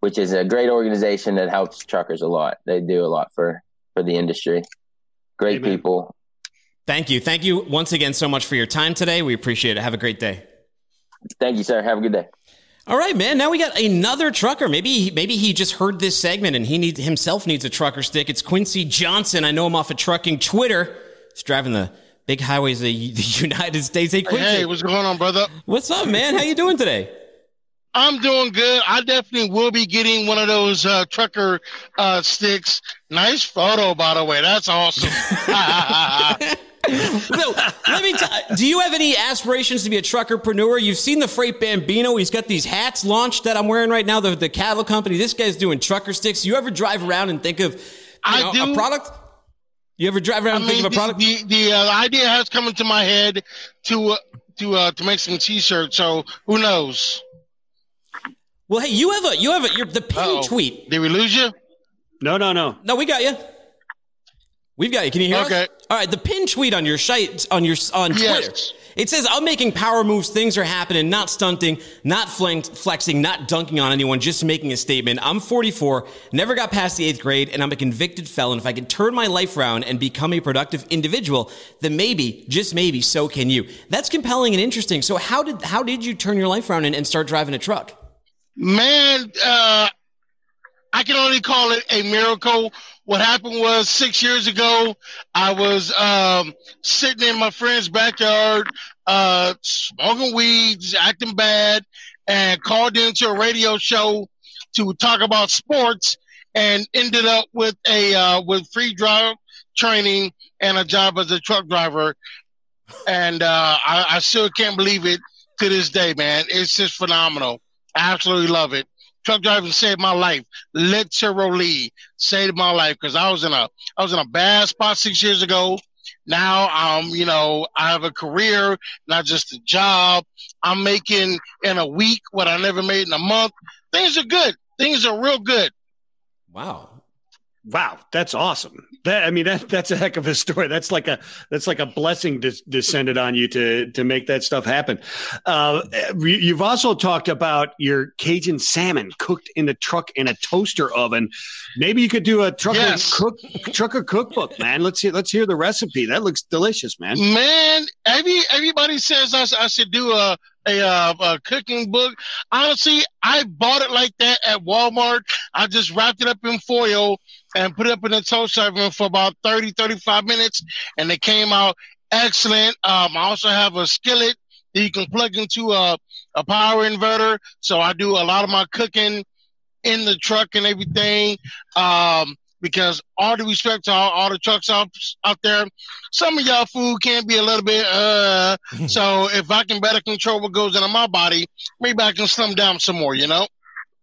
which is a great organization that helps truckers a lot. They do a lot for for the industry. Great Amen. people. Thank you. Thank you once again so much for your time today. We appreciate it. Have a great day. Thank you, sir. Have a good day. All right, man. Now we got another trucker. Maybe maybe he just heard this segment and he needs himself needs a Truckr Stik. It's Quincy Johnson. I know him off of trucking Twitter. He's driving the big highways of the the United States. Hey, Quincy, Hey, what's going on, brother? what's up, man? How you doing today? I'm doing good. I definitely will be getting one of those uh, trucker uh, sticks. Nice photo, by the way. That's awesome. no, let me. T- do you have any aspirations to be a truckerpreneur? You've seen the Freight Bambino. He's got these hats launched that I'm wearing right now. The the cattle company. This guy's doing trucker sticks. You ever drive around and think of you I know, do. a product? You ever drive around I and think of a product? the the, the uh, idea has come into my head to uh, to uh, to make some T-shirts. So who knows? Well, hey, you have a you have a you're the pin Uh-oh. tweet. Did we lose you? No, no, no. No, we got you. We've got you. Can you hear Okay. us? All right. The pin tweet on your site on your on Twitter. Yes. It says, "I'm making power moves. Things are happening. Not stunting. Not fling- flexing. Not dunking on anyone. Just making a statement. I'm 44. Never got past the eighth grade, and I'm a convicted felon. If I can turn my life around and become a productive individual, then maybe, just maybe, so can you." That's compelling and interesting. So, how did how did you turn your life around and, and start driving a truck? Man, uh, I can only call it a miracle. What happened was six years ago, I was um, sitting in my friend's backyard, uh, smoking weeds, acting bad, and called into a radio show to talk about sports, and ended up with a uh, with free drive training and a job as a truck driver. And uh, I, I still can't believe it to this day, man. It's just phenomenal. Absolutely love it. Truck driving saved my life. Literally saved my life because I was in a I was in a bad spot six years ago. Now I'm, you know, I have a career, not just a job. I'm making in a week what I never made in a month. Things are good. Things are real good. Wow. Wow, that's awesome. That I mean, that that's a heck of a story. That's like a that's like a blessing des- descended on you to to make that stuff happen. Uh, you- you've also talked about your Cajun salmon cooked in the truck in a toaster oven. Maybe you could do a trucker Yes. cook trucker cookbook, man. Let's hear let's hear the recipe. That looks delicious, man. Man, every everybody says I, I should do a a, uh, a cooking book. Honestly, I bought it like that at Walmart. I just wrapped it up in foil and put it up in the toaster oven for about 30, 35 minutes, and it came out excellent. Um, I also have a skillet that you can plug into a, a power inverter, so I do a lot of my cooking in the truck and everything. Um, because all the respect to all, all the trucks out, out there, some of y'all food can be a little bit uh so if I can better control what goes into my body, maybe I can slim down some more, you know?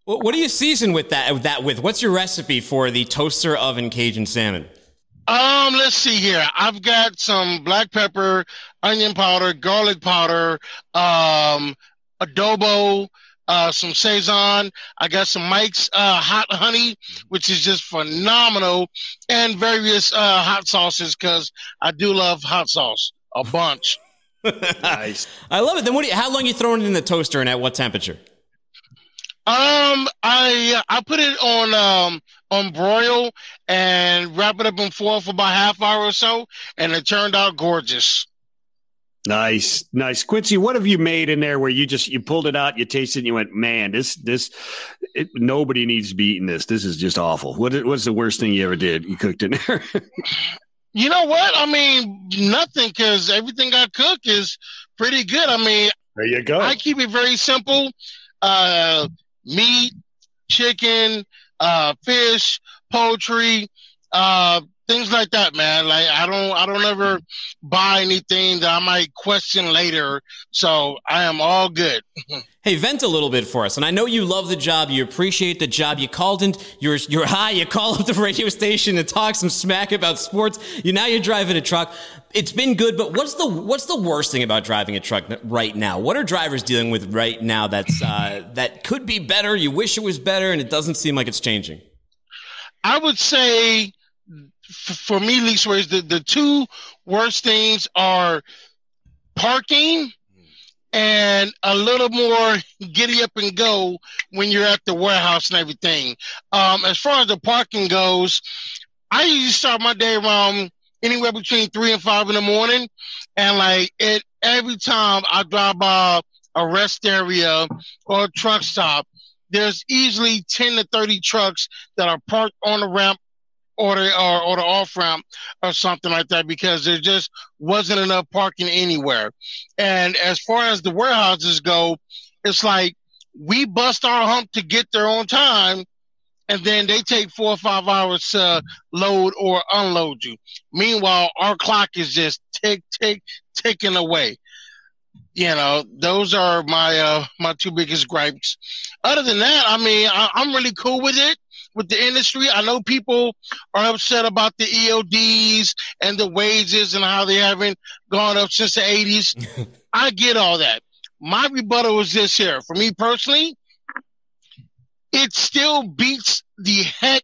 What do you season with that? With that with what's your recipe for the toaster oven Cajun salmon? Um, let's see here. I've got some black pepper, onion powder, garlic powder, um, adobo, uh, some Sazon. I got some Mike's uh, hot honey, which is just phenomenal, and various uh, hot sauces because I do love hot sauce a bunch. nice. I love it. Then what? Do you, how long you throwing it in the toaster and at what temperature? Um, I I put it on um on broil and wrap it up in foil for about half hour or so, and it turned out gorgeous. Nice, nice, Quincy. What have you made in there where you just you pulled it out, you tasted, it, and you went, "Man, this this it, nobody needs to be eating this. This is just awful." What what's the worst thing you ever did? You cooked in there. you know what? I mean, nothing because everything I cook is pretty good. I mean, there you go. I keep it very simple. Uh, meat, chicken, uh, fish, poultry, uh, things like that, man. Like I don't, I don't ever buy anything that I might question later. So I am all good. hey, vent a little bit for us. And I know you love the job. You appreciate the job. You called in. You're you're high. You call up the radio station and talk some smack about sports. You now you're driving a truck. It's been good, but what's the what's the worst thing about driving a truck right now? What are drivers dealing with right now that's uh, that could be better? You wish it was better, and it doesn't seem like it's changing. I would say for me, leastways, the, the two worst things are parking and a little more giddy up and go when you're at the warehouse and everything. Um, as far as the parking goes, I usually start my day around anywhere between three and five in the morning. And like it, every time I drive by a rest area or a truck stop, there's easily 10 to 30 trucks that are parked on the ramp or the or, or the off ramp or something like that because there just wasn't enough parking anywhere. And as far as the warehouses go, it's like we bust our hump to get there on time, and then they take four or five hours to load or unload you. Meanwhile, our clock is just tick tick ticking away. You know, those are my uh, my two biggest gripes. Other than that, I mean, I, I'm really cool with it with the industry. I know people are upset about the ELDs and the wages and how they haven't gone up since the 80s. I get all that. My rebuttal is this here. For me personally, it still beats the heck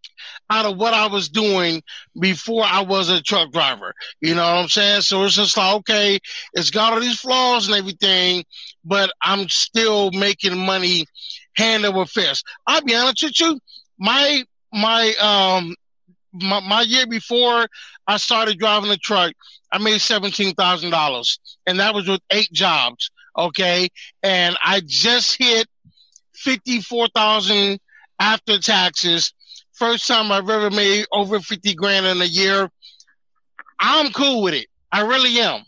out of what I was doing before I was a truck driver. You know what I'm saying? So it's just like, okay, it's got all these flaws and everything, but I'm still making money hand over fist. I'll be honest with you my my um my, my year before I started driving a truck, I made seventeen thousand dollars, and that was with eight jobs. Okay, and I just hit fifty four thousand after taxes. First time I've ever made over fifty grand in a year. I'm cool with it. I really am.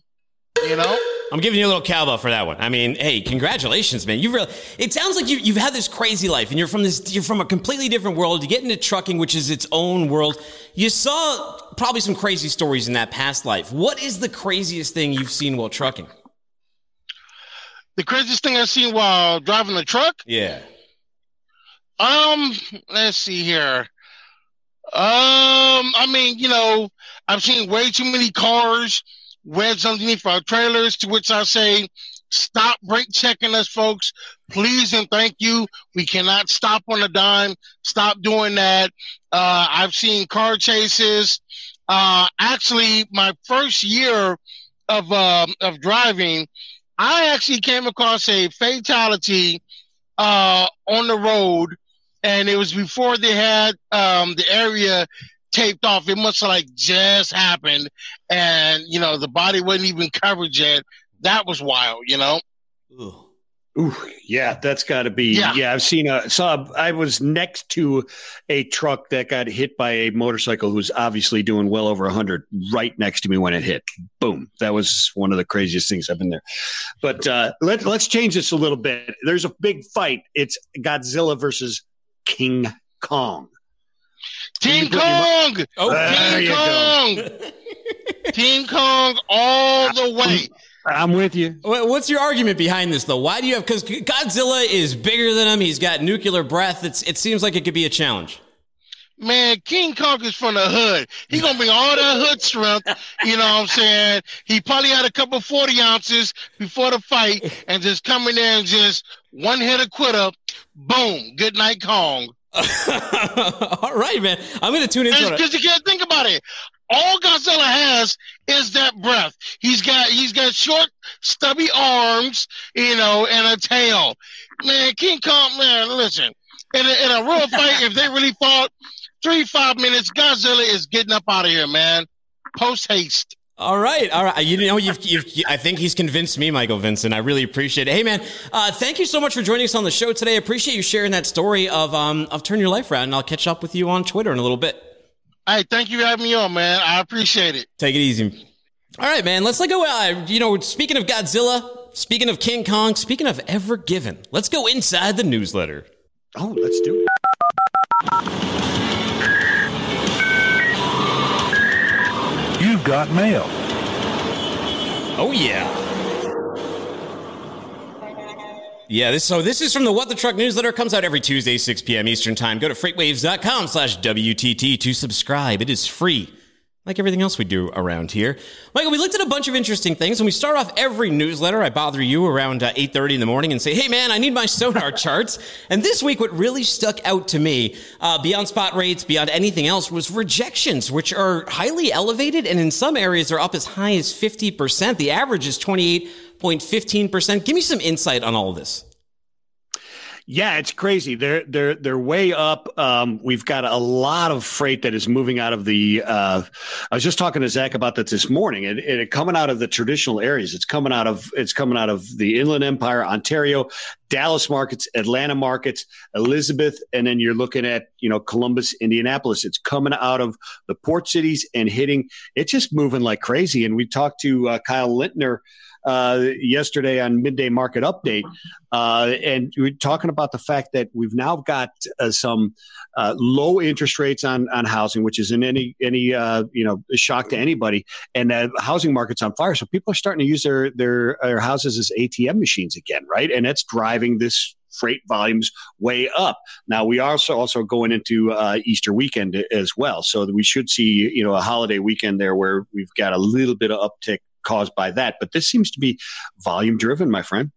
You know. I'm giving you a little cowbell for that one. I mean, hey, congratulations, man. You really. It sounds like you, you've had this crazy life, and you're from this. You're from a completely different world. You get into trucking, which is its own world. You saw probably some crazy stories in that past life. What is the craziest thing you've seen while trucking? The craziest thing I've seen while driving a truck? Yeah. Um, let's see here. Um, I mean, you know, I've seen way too many cars wedged underneath our trailers, to which I say, stop brake checking us, folks. Please and thank you. We cannot stop on a dime. Stop doing that. Uh, I've seen car chases. Uh, actually, my first year of, uh, of driving, I actually came across a fatality, uh, on the road. And it was before they had, um, the area taped off. It must have like just happened, and you know the body wasn't even covered yet. That was wild, you know. Ooh. Ooh, yeah, that's got to be. Yeah. yeah, I've seen a saw. I was next to a truck that got hit by a motorcycle who's obviously doing well over hundred, right next to me when it hit. Boom! That was one of the craziest things I've been there. But uh, let let's change this a little bit. There's a big fight. It's Godzilla versus King Kong. King Kong! Oh, Team Kong! Team Kong all the way. I'm with you. What's your argument behind this, though? Why do you have? Because Godzilla is bigger than him. He's got nuclear breath. It's, it seems like it could be a challenge. Man, King Kong is from the hood. He gonna bring all that hood strength. You know what I'm saying? He probably had a couple 40 ounces before the fight and just coming in there and just one hit a quitter. Boom. Good night, Kong. all right, man. I'm gonna tune into it. Because you can't think about it. All Godzilla has is that breath. He's got he's got short, stubby arms, you know, and a tail. Man, King Kong, man, listen. In a, in a real fight, if they really fought, three, five minutes. Godzilla is getting up out of here, man. Post haste. All right, all right. You know, you've, you've, I think he's convinced me, Michael Vincent. I really appreciate it. Hey, man, uh, thank you so much for joining us on the show today. I appreciate you sharing that story of um of turn your life around, and I'll catch up with you on Twitter in a little bit. Hey, thank you for having me on, man. I appreciate it. Take it easy. All right, man. Let's let go. Uh, you know, speaking of Godzilla, speaking of King Kong, speaking of Ever Given, let's go inside the newsletter. Oh, let's do it. You've got mail. Oh yeah. Yeah, this so this is from the What the Truck newsletter. Comes out every Tuesday, 6 p.m. Eastern Time. Go to freightwaves.com slash WTT to subscribe. It is free like everything else we do around here. Michael, we looked at a bunch of interesting things, and we start off every newsletter. I bother you around uh, 8.30 in the morning and say, hey, man, I need my SONAR charts. And this week, what really stuck out to me, uh, beyond spot rates, beyond anything else, was rejections, which are highly elevated, and in some areas are up as high as 50%. The average is 28.15%. Give me some insight on all of this. Yeah, it's crazy. They're they're they're way up. Um, we've got a lot of freight that is moving out of the. Uh, I was just talking to Zach about that this morning. It, it coming out of the traditional areas. It's coming out of it's coming out of the Inland Empire, Ontario, Dallas markets, Atlanta markets, Elizabeth, and then you're looking at you know Columbus, Indianapolis. It's coming out of the port cities and hitting. It's just moving like crazy. And we talked to uh, Kyle Lintner uh, yesterday on midday market update, uh, and we are talking about the fact that we've now got uh, some uh, low interest rates on on housing, which isn't any any uh, you know shock to anybody, and the housing market's on fire. So people are starting to use their their, their houses as ATM machines again, right? And that's driving this freight volumes way up. Now we are also also going into uh, Easter weekend as well, so we should see you know a holiday weekend there where we've got a little bit of uptick caused by that. But this seems to be volume driven, my friend.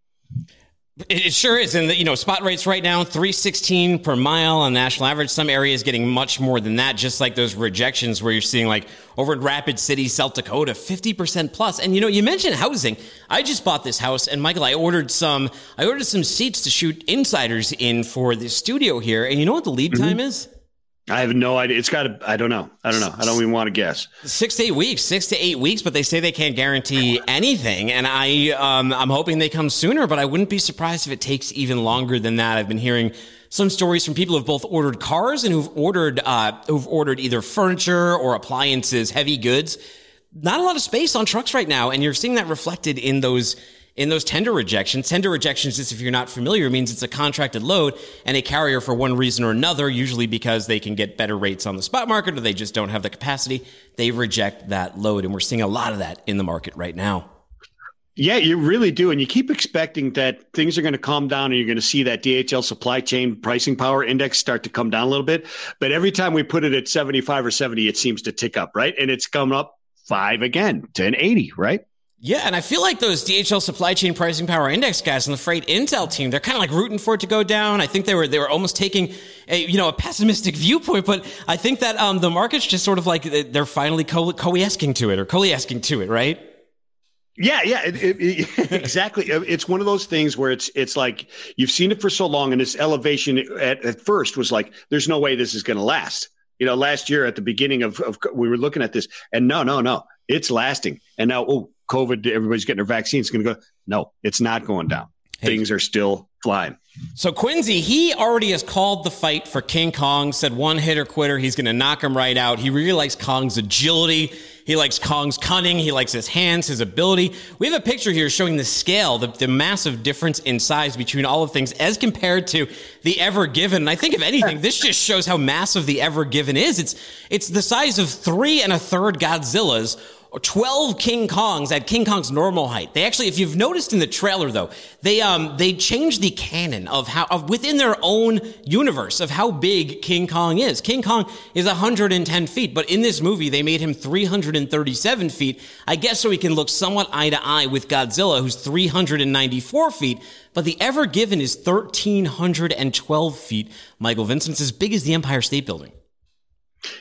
It sure is. And, the, you know, spot rates right now, 316 per mile on national average. Some areas getting much more than that, just like those rejections where you're seeing like over in Rapid City, South Dakota, 50% plus. And, you know, you mentioned housing. I just bought this house and Michael, I ordered some, I ordered some seats to shoot insiders in for the studio here. And you know what the lead mm-hmm. time is? I have no idea. It's got to, I don't know. I don't know. I don't even want to guess. Six to eight weeks, six to eight weeks, but they say they can't guarantee anything. And I, um, I'm hoping they come sooner, but I wouldn't be surprised if it takes even longer than that. I've been hearing some stories from people who've both ordered cars and who've ordered, uh, who've ordered either furniture or appliances, heavy goods. Not a lot of space on trucks right now. And you're seeing that reflected in those in those tender rejections. Tender rejections, just if you're not familiar, means it's a contracted load and a carrier for one reason or another, usually because they can get better rates on the spot market or they just don't have the capacity, they reject that load. And we're seeing a lot of that in the market right now. Yeah, you really do. And you keep expecting that things are going to calm down and you're going to see that DHL supply chain pricing power index start to come down a little bit. But every time we put it at 75 or 70, it seems to tick up, right? And it's come up five again to an 80, right? Yeah, and I feel like those DHL supply chain pricing power index guys and the freight intel team, they're kind of like rooting for it to go down. I think they were they were almost taking a you know a pessimistic viewpoint, but I think that um, the market's just sort of like they're finally co- coalescing to it or coalescing to it, right? Yeah, yeah, it, it, exactly. It's one of those things where it's it's like you've seen it for so long, and this elevation at, at first was like, "There's no way this is going to last." You know, last year at the beginning of, of we were looking at this, and no, no, no, it's lasting. And now, oh, COVID, everybody's getting their vaccine. It's going to go. No, it's not going down. Hey. Things are still flying. So Quincy, he already has called the fight for King Kong, said one hitter quitter. He's going to knock him right out. He really likes Kong's agility. He likes Kong's cunning. He likes his hands, his ability. We have a picture here showing the scale, the, the massive difference in size between all of things as compared to the Ever Given. And I think if anything, this just shows how massive the Ever Given is. It's, it's the size of three and a third Godzillas 12 King Kongs at King Kong's normal height. They actually, if you've noticed in the trailer though, they, um, they changed the canon of how, of within their own universe of how big King Kong is. King Kong is 110 feet, but in this movie, they made him 337 feet. I guess so he can look somewhat eye to eye with Godzilla, who's 394 feet. But the Ever Given is 1,312 feet. Michael Vincent's as big as the Empire State Building.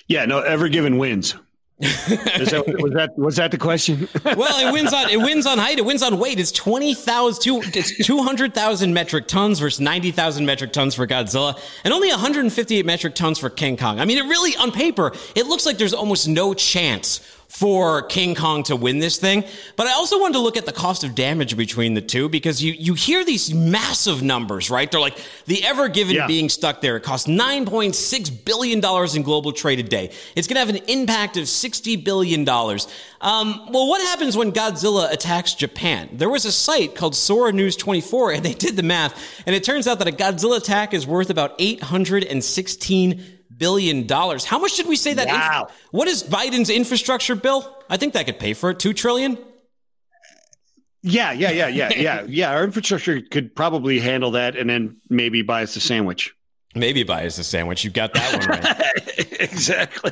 Yeah, no, Ever Given wins. That, was that was that the question? well, it wins on it wins on height. It wins on weight. It's twenty thousand. It's two hundred thousand metric tons versus ninety thousand metric tons for Godzilla, and only one hundred and fifty eight metric tons for King Kong. I mean, it really on paper it looks like there's almost no chance for King Kong to win this thing. But I also wanted to look at the cost of damage between the two because you, you hear these massive numbers, right? They're like the ever given yeah. being stuck there. It costs $9.6 billion in global trade a day. It's going to have an impact of $60 billion. Um, well, what happens when Godzilla attacks Japan? There was a site called Sora News 24 and they did the math and it turns out that a Godzilla attack is worth about 816 billion dollars. How much did we say that? Wow. Inf- what is Biden's infrastructure bill? I think that could pay for it. Two trillion. Yeah, yeah, yeah, yeah, yeah, yeah. Our infrastructure could probably handle that, and then maybe buy us a sandwich. Maybe buy us a sandwich. You've got that one right. exactly.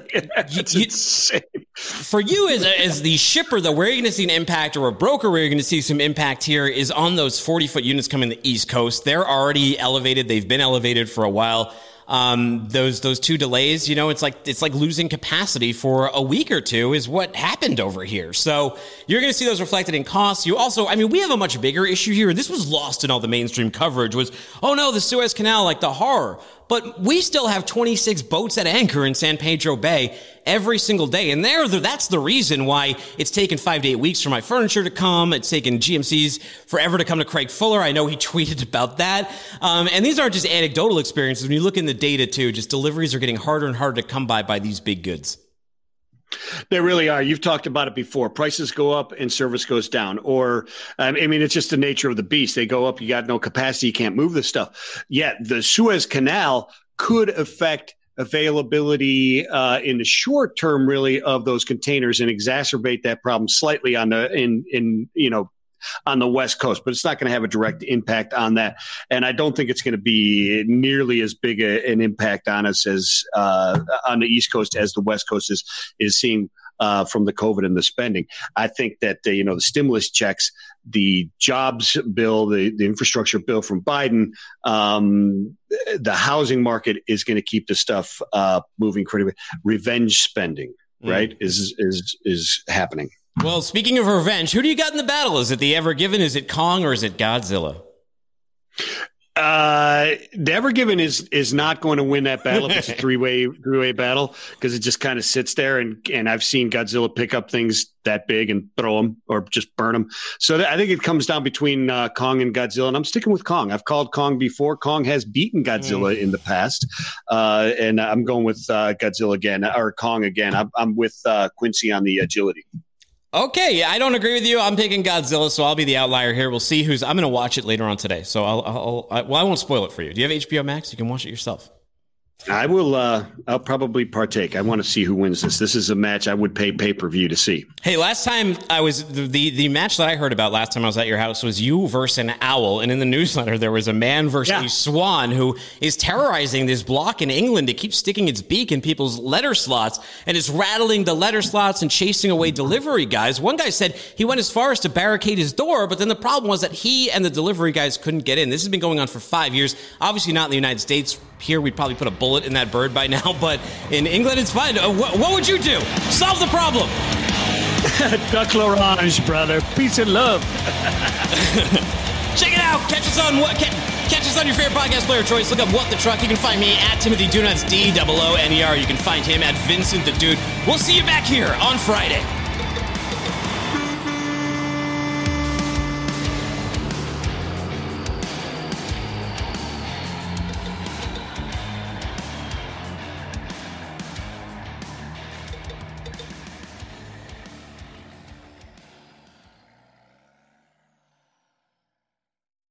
You, you, for you as, a, as the shipper, though, where you're going to see an impact, or a broker where you're going to see some impact here, is on those 40 foot units coming the East Coast. They're already elevated. They've been elevated for a while um, those those two delays, you know, it's like it's like losing capacity for a week or two is what happened over here. So you're going to see those reflected in costs. You also, I mean, we have a much bigger issue here. This was lost in all the mainstream coverage. Was oh no, the Suez Canal, like the horror. But we still have 26 boats at anchor in San Pedro Bay every single day. And there, that's the reason why it's taken five to eight weeks for my furniture to come. It's taken GMC's forever to come to Craig Fuller. I know he tweeted about that. Um, and these aren't just anecdotal experiences. When you look in the data too, just deliveries are getting harder and harder to come by by these big goods. They really are. You've talked about it before. Prices go up and service goes down. Or, um, I mean, it's just the nature of the beast. They go up, you got no capacity, you can't move the stuff. Yet the Suez Canal could affect availability uh, in the short term, really, of those containers and exacerbate that problem slightly on the in in you know on the West Coast, but it's not going to have a direct impact on that. And I don't think it's going to be nearly as big a, an impact on us as uh, on the East Coast as the West Coast is is seeing uh, from the COVID and the spending. I think that uh, you know the stimulus checks, the jobs bill, the, the infrastructure bill from Biden, um, the housing market is going to keep the stuff uh, moving critically. Revenge spending, mm. right, is is is happening. Well, speaking of revenge, who do you got in the battle? Is it the Ever Given? Is it Kong or is it Godzilla? Uh, the Ever Given is is not going to win that battle if it's a three way three way battle because it just kind of sits there and and I've seen Godzilla pick up things that big and throw them or just burn them. So th- I think it comes down between uh, Kong and Godzilla, and I'm sticking with Kong. I've called Kong before. Kong has beaten Godzilla mm. in the past, uh, and I'm going with uh, Godzilla again or Kong again. I'm, I'm with uh, Quincy on the agility. Okay, I don't agree with you. I'm picking Godzilla, so I'll be the outlier here. We'll see who's. I'm going to watch it later on today, so I'll. I'll I, well, I won't spoil it for you. Do you have HBO Max? You can watch it yourself. I will. Uh, I'll probably partake. I want to see who wins this. This is a match I would pay pay per view to see. Hey, last time I was the, the, the match that I heard about last time I was at your house was you versus an owl, and in the newsletter there was a man versus yeah. a swan who is terrorizing this block in England It keeps sticking its beak in people's letter slots and is rattling the letter slots and chasing away delivery guys. One guy said he went as far as to barricade his door, but then the problem was that he and the delivery guys couldn't get in. This has been going on for five years. Obviously, not in the United States here, we'd probably put a bullet in that bird by now, but in England, it's fine. Uh, wh- what would you do? Solve the problem. Duck L'Orange, brother. Peace and love. Check it out. Catch us on what? Catch us on your favorite podcast player choice. Look up What the Truck. You can find me at Timothy. That's D O O N E R. You can find him at Vincent the Dude. We'll see you back here on Friday.